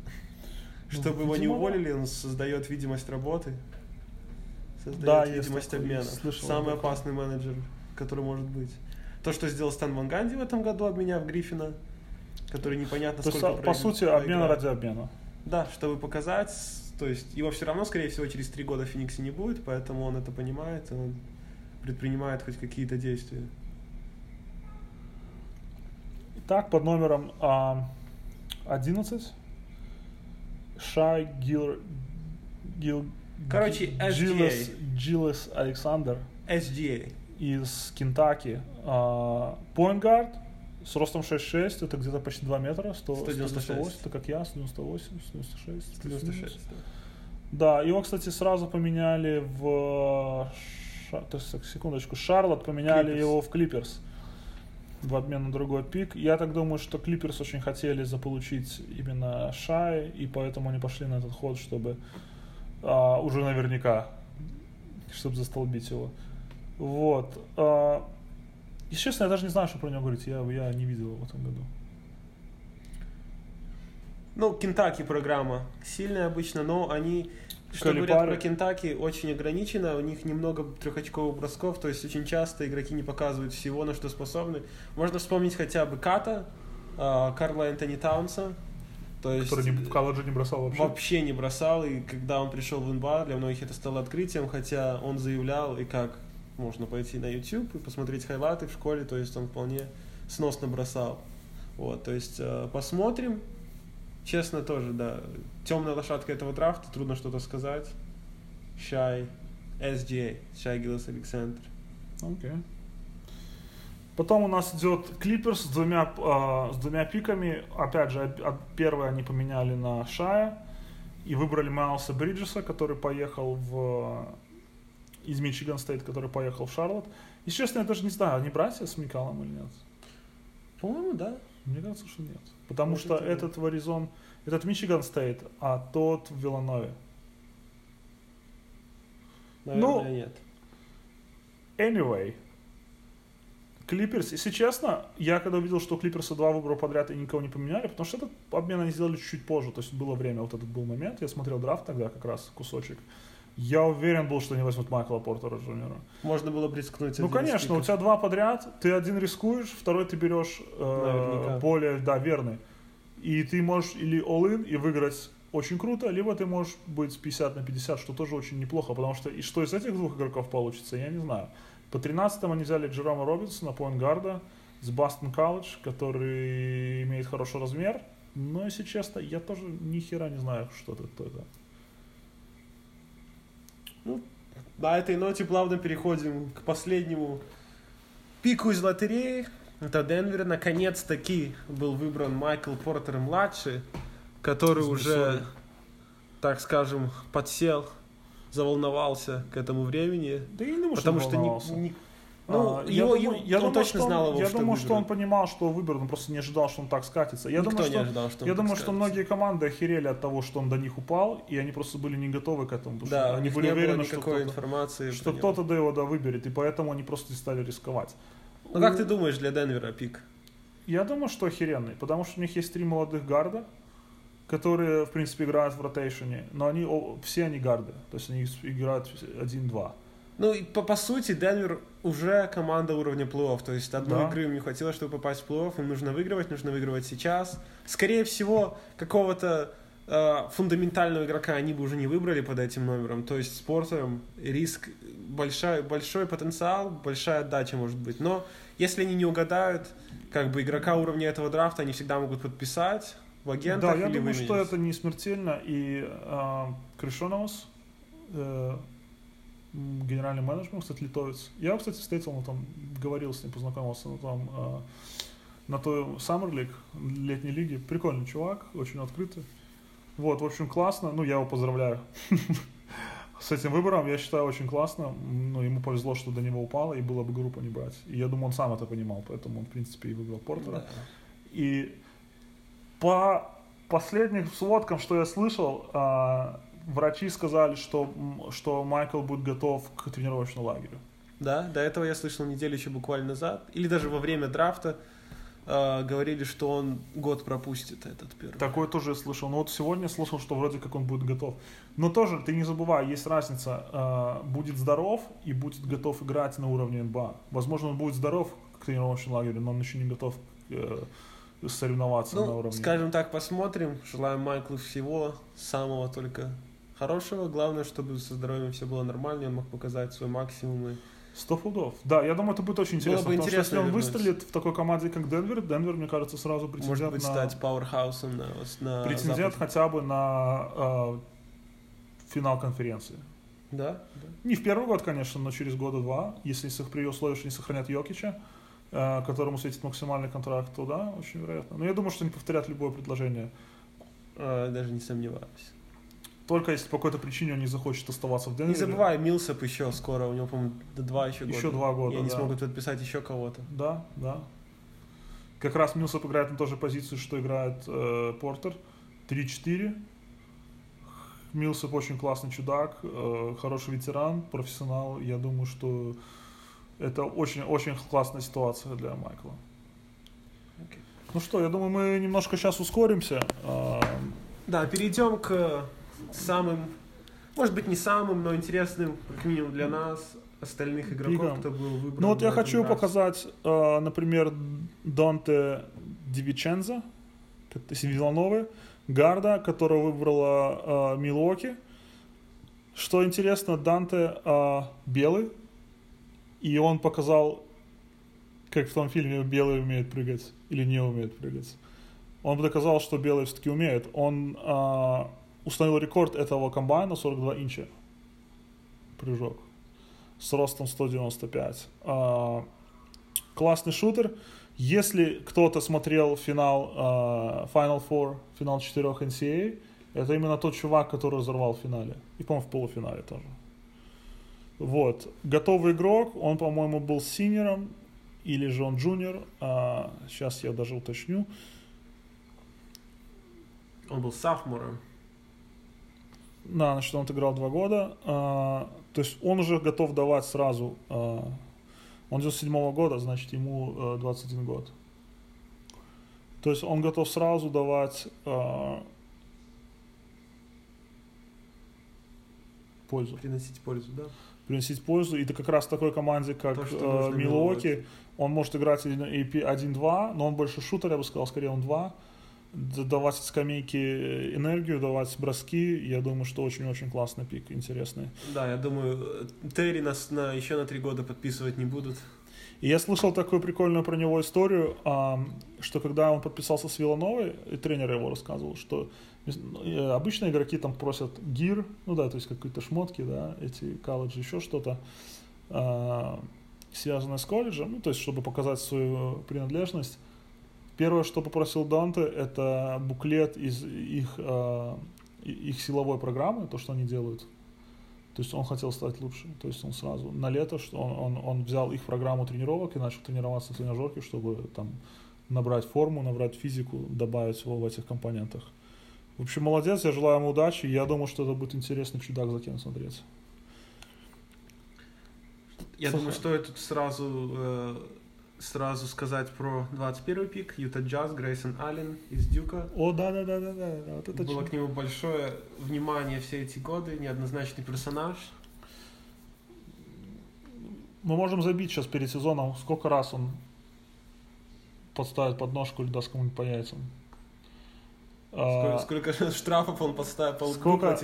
Ну, Чтобы его не уволили, он создает видимость работы. Создает Да, видимость обмена. слышал Самый опасный менеджер, который может быть. То, что сделал Стэн Ван Ганди в этом году, обменяв Гриффина, который непонятно То есть, сколько а, по сути, обмен ради обмена. Да, чтобы показать, то есть его все равно, скорее всего, через три года в Фениксе не будет, поэтому он это понимает, и он предпринимает хоть какие-то действия. Итак, под номером а, 11 Шай Гил... Гил... Короче, SGA. Джилес, Джилес Александр SGA. из Кентаки. А, Поингард с ростом 6'6, это где-то почти 2 метра, 100, 196. 198, это как я, 198, 196. 96. Да, его, кстати, сразу поменяли в... Ша- То есть, так, секундочку, Шарлот поменяли Clippers. его в Клиперс в обмен на другой пик. Я так думаю, что Клиперс очень хотели заполучить именно Шай, и поэтому они пошли на этот ход, чтобы а, уже наверняка, чтобы застолбить его. Вот. А, если честно, я даже не знаю, что про него говорить. Я, я не видел его в этом году. Ну, Кентаки программа сильная обычно, но они, что Калипари. говорят про Кентаки, очень ограничено, у них немного трехочковых бросков, то есть очень часто игроки не показывают всего, на что способны. Можно вспомнить хотя бы Ката, а, Карла Энтони Таунса. То есть, который не, в колледже не бросал вообще? Вообще не бросал, и когда он пришел в НБА, для многих это стало открытием, хотя он заявлял, и как можно пойти на YouTube и посмотреть хайлайты в школе, то есть он вполне сносно бросал. Вот, то есть э, посмотрим. Честно тоже, да. Темная лошадка этого драфта, трудно что-то сказать. Шай, SGA, Шай Гиллес Александр. Окей. Потом у нас идет Клиперс с двумя, э, с двумя пиками. Опять же, от, первые они поменяли на Шая и выбрали Майлса Бриджеса, который поехал в из Мичиган Стейт, который поехал в Шарлотт. И честно, я даже не знаю, они братья с Микалом или нет. По-моему, да. Мне кажется, что нет. Потому Может, что этот в Аризон, этот Мичиган Стейт, а тот в Вилланове. Наверное, ну, нет. Anyway, Клиперс, если честно, я когда увидел, что Клиперсы два выбора подряд и никого не поменяли, потому что этот обмен они сделали чуть-чуть позже, то есть было время, вот этот был момент, я смотрел драфт тогда как раз, кусочек. Я уверен был, что они возьмут Майкла Портера Джуниора. Можно было бы рискнуть. Ну, конечно, у тебя два подряд, ты один рискуешь, второй ты берешь э, более, да, верный. И ты можешь или all-in и выиграть очень круто, либо ты можешь быть 50 на 50, что тоже очень неплохо, потому что и что из этих двух игроков получится, я не знаю. По 13 они взяли Джерома Робинсона, поингарда с Бастон Колледж, который имеет хороший размер. Но, если честно, я тоже ни хера не знаю, что это. Кто это. Ну, на этой ноте плавно переходим к последнему пику из лотереи. Это Денвер. Наконец-таки был выбран Майкл Портер-младший, который уже, так скажем, подсел заволновался к этому времени. Да не думаю, потому что, что не, не, ну, а, его, я думаю, я он думаю, точно что знал его, Я что думаю, что он понимал, что выберет, он просто не ожидал, что он так скатится. Я Никто думаю, что, не ожидал, что Я думаю, что многие команды охерели от того, что он до них упал, и они просто были не готовы к этому. Да, они были уверены, что кто-то, информации что кто-то до его да, выберет, и поэтому они просто не стали рисковать. Ну, как ты думаешь для Денвера пик? Я думаю, что охеренный, потому что у них есть три молодых гарда, которые, в принципе, играют в ротейшене, но они все они гарды, то есть они играют один-два. Ну, и по, по сути, Денвер уже команда уровня плей-офф. То есть одной да. игры им не хватило, чтобы попасть в плей-офф. Им нужно выигрывать, нужно выигрывать сейчас. Скорее всего, какого-то э, фундаментального игрока они бы уже не выбрали под этим номером. То есть спортом риск, большой, большой потенциал, большая отдача может быть. Но если они не угадают, как бы игрока уровня этого драфта они всегда могут подписать в агентах Да, я думаю, выменить. что это не смертельно. И э, Кришоновос, э, генеральный менеджер, кстати, литовец. Я, кстати, встретил, ну, там, говорил с ним, познакомился, ну, там, э, на той Summer League, летней лиге. Прикольный чувак, очень открытый. Вот, в общем, классно. Ну, я его поздравляю. С этим выбором, я считаю, очень классно. Ну, ему повезло, что до него упало, и было бы группу не брать. И я думаю, он сам это понимал, поэтому он, в принципе, и выбрал Портера. Да. И по последним сводкам, что я слышал, а, врачи сказали, что, что Майкл будет готов к тренировочному лагерю. Да, до этого я слышал неделю еще буквально назад, или даже во время драфта э, говорили, что он год пропустит этот первый. Такое тоже я слышал. Но вот сегодня слышал, что вроде как он будет готов. Но тоже, ты не забывай, есть разница. Э, будет здоров и будет готов играть на уровне НБА. Возможно, он будет здоров к тренировочному лагерю, но он еще не готов э, соревноваться ну, на уровне. Скажем так, посмотрим. Желаем Майклу всего самого только хорошего. Главное, чтобы со здоровьем все было нормально, он мог показать свой максимум. И... Сто пудов. Да, я думаю, это будет очень интересно. Было бы потому интересно что если он выстрелит в такой команде, как Денвер, Денвер, мне кажется, сразу претендент Может быть, на... стать пауэрхаусом на, на Претендент Западе. хотя бы на э, финал конференции. Да, да. Не в первый год, конечно, но через года два, если при условии, что не сохранят Йокича, э, которому светит максимальный контракт, то да, очень вероятно. Но я думаю, что они повторят любое предложение. Э, даже не сомневаюсь. Только если по какой-то причине он не захочет оставаться в Денвере. Не забывай, Милсоп еще скоро, у него, по-моему, два еще года. Еще два года, И они да. смогут подписать еще кого-то. Да, да. Как раз Милсоп играет на той же позиции, что играет э, Портер. 3-4. Милсоп очень классный чудак, э, хороший ветеран, профессионал. Я думаю, что это очень-очень классная ситуация для Майкла. Okay. Ну что, я думаю, мы немножко сейчас ускоримся. Да, перейдем к самым, может быть, не самым, но интересным, как минимум для нас, остальных игроков, Пиком. кто был выбран. Ну вот я хочу раз. показать, э, например, Донте Дивиченза, Вилановы, Гарда, которого выбрала э, Милоки. Что интересно, Данте э, белый, и он показал, как в том фильме белые умеют прыгать или не умеют прыгать. Он доказал, что белые все-таки умеют. Он э, установил рекорд этого комбайна 42 инча прыжок с ростом 195. Э, классный шутер. Если кто-то смотрел финал uh, Final Four, финал четырех NCAA, это именно тот чувак, который взорвал в финале. И, по-моему, в полуфинале тоже. Вот. Готовый игрок, он, по-моему, был senior ом, или же он junior. А, сейчас я даже уточню. Он был sophomore ом. Да, значит, он отыграл два года. А, то есть он уже готов давать сразу а, он 97 -го года, значит, ему э, 21 год. То есть он готов сразу давать э, пользу. Приносить пользу, да. Приносить пользу. И это как раз такой команде, как э, Милоки, он может играть AP 1-2, но он больше шутер, я бы сказал, скорее он 2 давать скамейки энергию, давать броски. Я думаю, что очень-очень классный пик, интересный. Да, я думаю, Терри нас на, еще на три года подписывать не будут. И я слышал такую прикольную про него историю, что когда он подписался с Вилановой, и тренер его рассказывал, что э, обычно игроки там просят гир, ну да, то есть какие-то шмотки, да, эти колледжи, еще что-то, а, связанное с колледжем, ну, то есть чтобы показать свою принадлежность. Первое, что попросил Данте, это буклет из их, э, их силовой программы, то, что они делают. То есть он хотел стать лучше. То есть он сразу на лето, что он, он, он взял их программу тренировок и начал тренироваться в тренажерке, чтобы там набрать форму, набрать физику, добавить его в этих компонентах. В общем, молодец, я желаю ему удачи. Я думаю, что это будет интересный чудак за кем смотреть. Я Слушай. думаю, стоит тут сразу э, сразу сказать про 21 пик. Юта Джаз, Грейсон Аллен из Дюка. О, да-да-да-да-да. Вот это Было ч... к нему большое внимание все эти годы, неоднозначный персонаж. Мы можем забить сейчас перед сезоном, сколько раз он подставит подножку или даст кому-нибудь по яйцам. Сколько, а, сколько штрафов он подставит по сколько,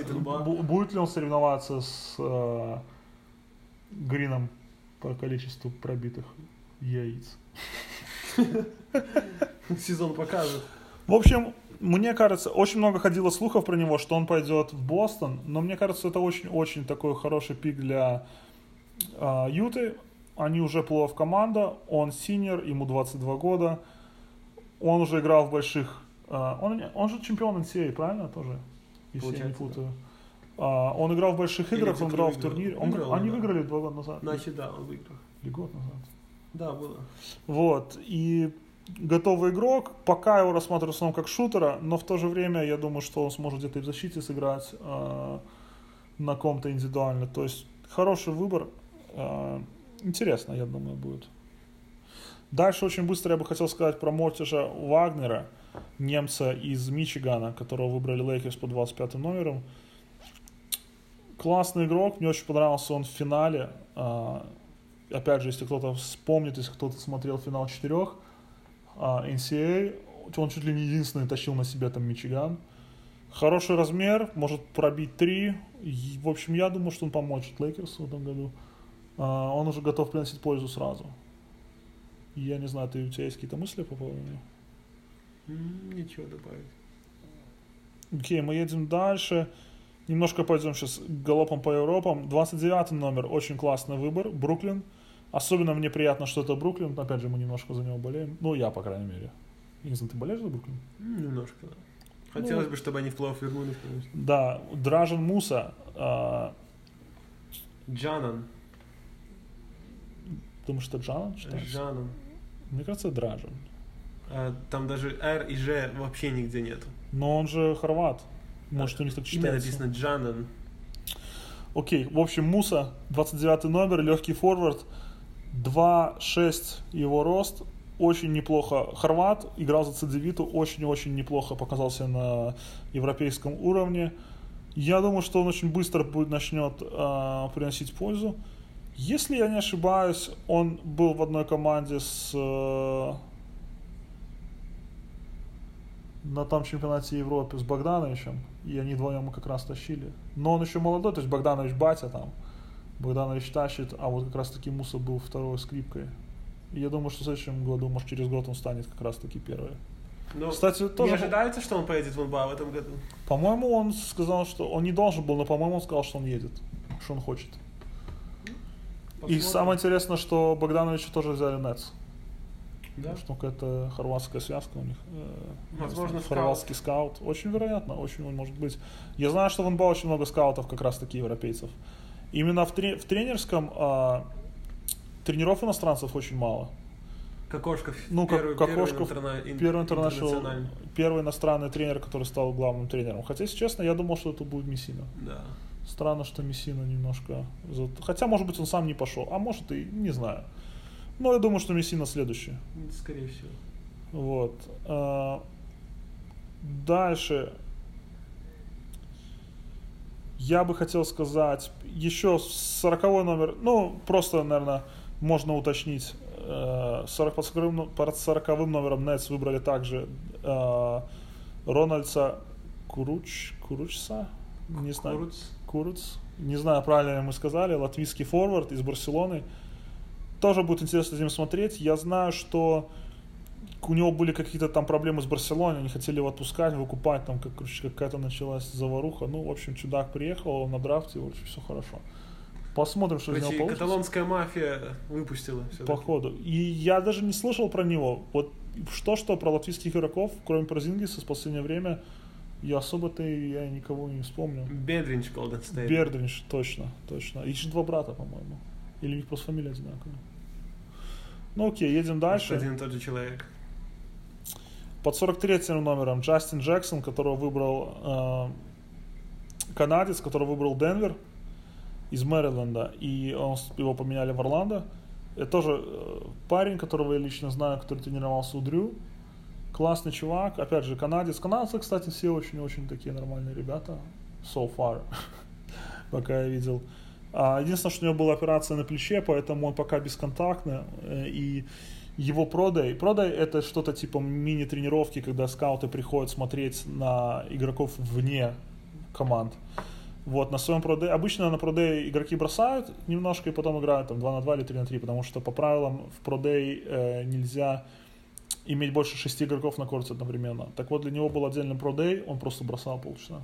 Будет ли он соревноваться с э, Грином по количеству пробитых яиц. Сезон покажет. В общем, мне кажется, очень много ходило слухов про него, что он пойдет в Бостон, но мне кажется, это очень-очень такой хороший пик для э, Юты. Они уже плей команда, он синер, ему 22 года, он уже играл в больших... Э, он, он же чемпион NCAA, правильно, тоже? Если Получается, я не путаю. Да. Uh, он играл в больших играх, он играл в турнире. Он, выиграл, они да. выиграли два года назад. Значит, да, он выиграл. Или год назад. Да, было. Вот. И готовый игрок. Пока его рассматриваю в основном как шутера, но в то же время я думаю, что он сможет где-то и в защите сыграть э, на ком-то индивидуально. То есть хороший выбор. Э, интересно, я думаю, будет. Дальше очень быстро я бы хотел сказать про Морица Вагнера, немца из Мичигана, которого выбрали Лейкерс по 25 номером. Классный игрок, мне очень понравился он в финале. Э, опять же, если кто-то вспомнит, если кто-то смотрел финал четырех а, NCAA, он чуть ли не единственный тащил на себе там Мичиган. Хороший размер, может пробить три. в общем, я думаю, что он поможет Лейкерс в этом году. А, он уже готов приносить пользу сразу. Я не знаю, ты, у тебя есть какие-то мысли по поводу него? Ничего добавить. Окей, okay, мы едем дальше. Немножко пойдем сейчас галопом по Европам. 29 номер, очень классный выбор. Бруклин. Особенно мне приятно, что это Бруклин. Опять же, мы немножко за него болеем. Ну, я, по крайней мере. Я не знаю, ты болеешь за Бруклин? Немножко, да. Хотелось ну, бы, чтобы они в плей вернулись, конечно. Да, Дражен Муса. Э, Джанан. Думаешь, что Джанан считается? Джанан. Мне кажется, Дражен. А, там даже R и Ж вообще нигде нету. Но он же хорват. Может, у них так читается. Имя написано Джанан. Окей, в общем, Муса, 29 номер, легкий форвард. 2-6 его рост, очень неплохо. Хорват играл за Цедевиту, очень-очень неплохо показался на европейском уровне. Я думаю, что он очень быстро будет, начнет э, приносить пользу. Если я не ошибаюсь, он был в одной команде с... Э, на том чемпионате Европы с Богдановичем, и они вдвоем как раз тащили. Но он еще молодой, то есть Богданович батя там, Богданович тащит, а вот как раз таки Муса был второй скрипкой. И я думаю, что в следующем году, может через год он станет как раз таки первый. Ну, Кстати, тоже... Не ожидается, что он поедет в НБА в этом году? По-моему, он сказал, что он не должен был, но, по-моему, он сказал, что он едет, что он хочет. Посмотрим. И самое интересное, что Богдановича тоже взяли Нетс. Да? Потому что какая-то хорватская связка у них. э, Возможно, хорватский скаут. Очень вероятно, очень может быть. Я знаю, что в НБА очень много скаутов как раз таки европейцев. Именно в, тре- в тренерском а, тренеров иностранцев очень мало. Кокошков. Ну, как первый, Кокошков, первый, интерна- ин- Первый первый иностранный тренер, который стал главным тренером. Хотя, если честно, я думал, что это будет Мессина. Да. Странно, что Мессина немножко... Хотя, может быть, он сам не пошел. А может и не знаю. Но я думаю, что Мессина следующий. Скорее всего. Вот. А, Дальше. Я бы хотел сказать, еще 40 номер, ну, просто, наверное, можно уточнить, э, 40, под 40, ну, под 40 номером Нетс выбрали также э, Рональдса Куруч, Куручса, не знаю, Куруц. Куруц, не знаю, правильно ли мы сказали, латвийский форвард из Барселоны. Тоже будет интересно за ним смотреть. Я знаю, что у него были какие-то там проблемы с Барселоной, они хотели его отпускать, выкупать, там как, короче, какая-то началась заваруха. Ну, в общем, чудак приехал на драфте, в общем, все хорошо. Посмотрим, что из него Короче, получится. каталонская мафия выпустила все По ходу. И я даже не слышал про него. Вот что-что про латвийских игроков, кроме Порзингиса, в последнее время, я особо-то и я никого не вспомню. Бедринч Голден Стейт. Бердринч, точно, точно. Их же два брата, по-моему. Или у них просто фамилия одинаковая. Ну окей, едем дальше. Один и тот же человек. Под 43 номером Джастин Джексон, которого выбрал э, канадец, который выбрал Денвер из Мэриленда, и он, его поменяли в Орландо. Это тоже э, парень, которого я лично знаю, который тренировался у Дрю. Классный чувак, опять же, канадец. Канадцы, кстати, все очень-очень такие нормальные ребята. So far, пока я видел. А, единственное, что у него была операция на плече, поэтому он пока бесконтактный. э, И его продай. Продай это что-то типа мини-тренировки, когда скауты приходят смотреть на игроков вне команд. Вот, на своем проде, обычно на проде игроки бросают немножко и потом играют там 2 на 2 или 3 на 3, потому что по правилам в проде э, нельзя иметь больше шести игроков на корте одновременно. Так вот, для него был отдельный продей, он просто бросал полчаса.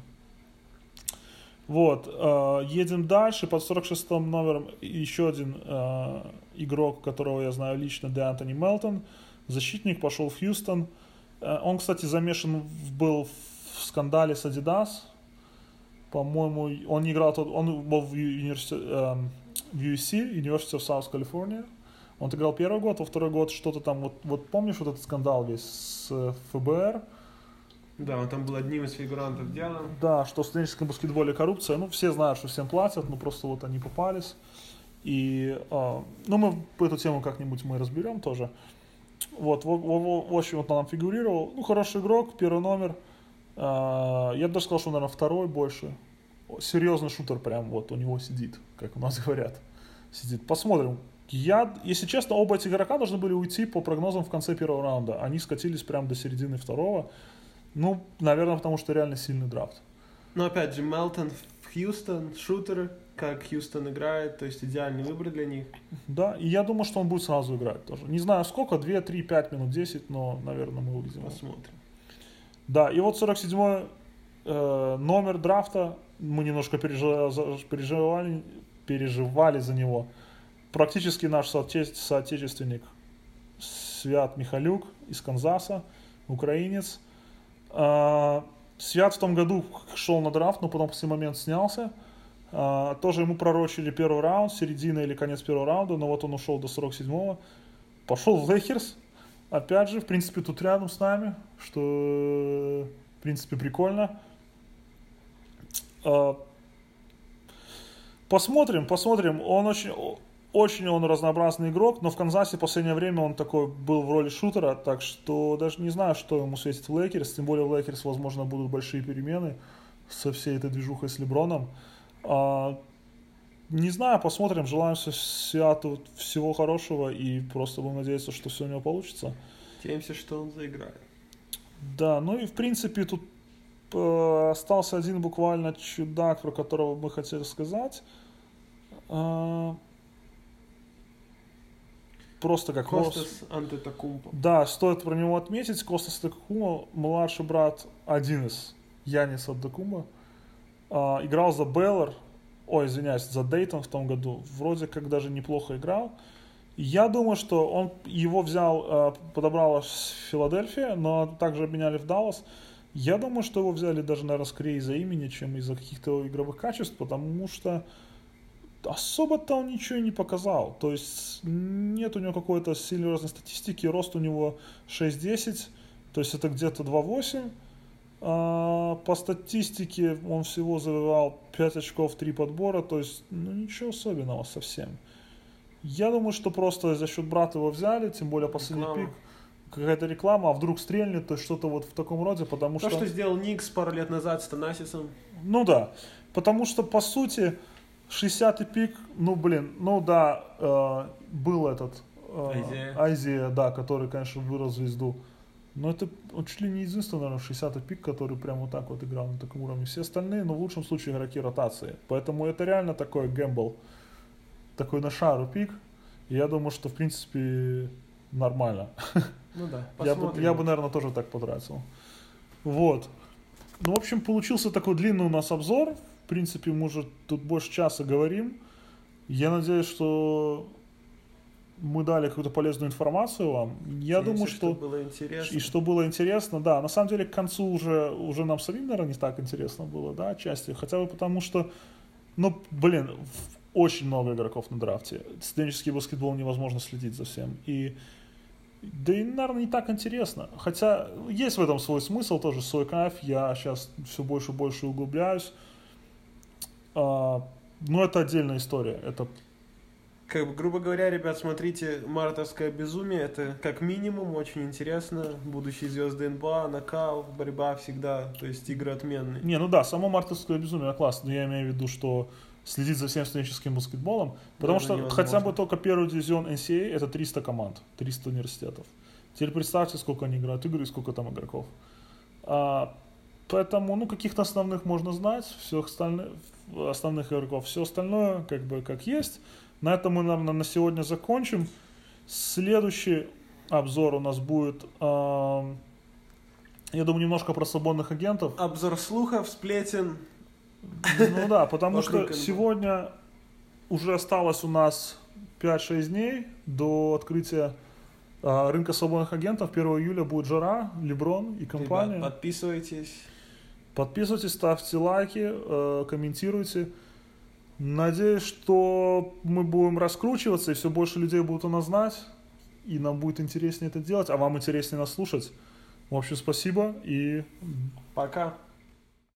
Вот, э, едем дальше, под 46 номером еще один э, игрок, которого я знаю лично, Де Антони Мелтон, защитник, пошел в Хьюстон. Э, он, кстати, замешан был в скандале с Adidas. По-моему, он не играл, тот- он был в, университете, эм, в USC, University of South California. Он играл первый год, во второй год что-то там, вот, вот помнишь вот этот скандал весь с э, ФБР? Да, он там был одним из фигурантов дела. Да, что в студенческом баскетболе коррупция. Ну, все знают, что всем платят, но просто вот они попались. И, а, ну, мы эту тему как-нибудь мы разберем тоже. Вот, в, в- в- общем, вот он нам фигурировал. Ну, хороший игрок, первый номер. А, я бы даже сказал, что, наверное, второй больше. Серьезный шутер прям вот у него сидит, как у нас говорят. Сидит. Посмотрим. Я, если честно, оба этих игрока должны были уйти по прогнозам в конце первого раунда. Они скатились прям до середины второго. Ну, наверное, потому что реально сильный драфт. Но опять же, Мелтон в Хьюстон, шутер, как Хьюстон играет, то есть идеальный выбор для них. Да, и я думаю, что он будет сразу играть тоже. Не знаю сколько, 2, 3, 5 минут, 10, но, наверное, мы увидим. Посмотрим. Да, и вот 47 э, номер драфта, мы немножко пережи- за- переживали, переживали за него. Практически наш соотече- соотечественник Свят Михалюк из Канзаса, украинец. А, Свят в том году шел на драфт, но потом в последний момент снялся. А, тоже ему пророчили первый раунд, середина или конец первого раунда, но вот он ушел до 47-го. Пошел в Лейкерс. Опять же, в принципе, тут рядом с нами, что, в принципе, прикольно. А, Посмотрим, посмотрим. Он очень, очень он разнообразный игрок, но в Канзасе в последнее время он такой был в роли шутера, так что даже не знаю, что ему светит в Лейкерс. Тем более в Лейкерс, возможно, будут большие перемены со всей этой движухой с Леброном. А, не знаю, посмотрим. Желаем Святу всего хорошего и просто будем надеяться, что все у него получится. Надеемся, что он заиграет. Да, ну и в принципе тут э, остался один буквально чудак, про которого мы хотели сказать. Э, просто как Костас Антетокумпо. Да, стоит про него отметить. Костас Антетокумпо, младший брат один из Янис Антетокумпо, э, играл за Беллар, ой, извиняюсь, за Дейтон в том году. Вроде как даже неплохо играл. Я думаю, что он его взял, э, подобрал с Филадельфия, но также обменяли в Даллас. Я думаю, что его взяли даже, наверное, скорее из-за имени, чем из-за каких-то игровых качеств, потому что особо-то он ничего не показал. То есть нет у него какой-то серьезной статистики, рост у него 6-10, то есть это где-то 2-8. А, по статистике он всего завоевал 5 очков, 3 подбора, то есть ну, ничего особенного совсем. Я думаю, что просто за счет брата его взяли, тем более последний реклама. пик. Какая-то реклама, а вдруг стрельнет, то что-то вот в таком роде, потому То, что... что сделал Никс пару лет назад с Танасисом. Ну да, потому что, по сути, 60-й пик, ну блин, ну да, э, был этот... Э, Айзия. Айзия, да, который, конечно, вырос звезду. Но это он чуть ли не единственный, наверное, 60-й пик, который прямо вот так вот играл на таком уровне. Все остальные, ну, в лучшем случае, игроки ротации. Поэтому это реально такой гэмбл такой на шару пик. И я думаю, что в принципе нормально. Ну да, я бы, я бы, наверное, тоже так потратил. Вот. Ну, в общем, получился такой длинный у нас обзор. В принципе, мы уже тут больше часа говорим. Я надеюсь, что мы дали какую-то полезную информацию вам. Я Надеюсь, думаю, что... что было интересно. И что было интересно, да. На самом деле, к концу уже, уже нам самим, наверное, не так интересно было, да, отчасти. Хотя бы потому, что, ну, блин, очень много игроков на драфте. Студенческий баскетбол невозможно следить за всем. И да и, наверное, не так интересно. Хотя есть в этом свой смысл, тоже свой кайф. Я сейчас все больше и больше углубляюсь. А, но это отдельная история. Это как бы, грубо говоря, ребят, смотрите «Мартовское безумие». Это как минимум очень интересно. Будущие звезды НБА, накал, борьба всегда. То есть игры отменные. Не, ну да, само «Мартовское безумие» классно. Но я имею в виду, что следить за всем студенческим баскетболом, потому что невозможно. хотя бы только первый дивизион NCAA это 300 команд, 300 университетов. Теперь представьте, сколько они играют игры и сколько там игроков. А, поэтому, ну, каких-то основных можно знать, всех остальных, основных игроков. Все остальное, как бы, как есть. На этом мы, наверное, на сегодня закончим. Следующий обзор у нас будет, э, я думаю, немножко про свободных агентов. Обзор слухов, сплетен, ну да, потому что сегодня уже осталось у нас 5-6 дней до открытия а, рынка свободных агентов. 1 июля будет жара, Леброн и компания. Ребят, подписывайтесь. Подписывайтесь, ставьте лайки, э, комментируйте. Надеюсь, что мы будем раскручиваться, и все больше людей будут о нас знать, и нам будет интереснее это делать, а вам интереснее нас слушать. В общем, спасибо и пока.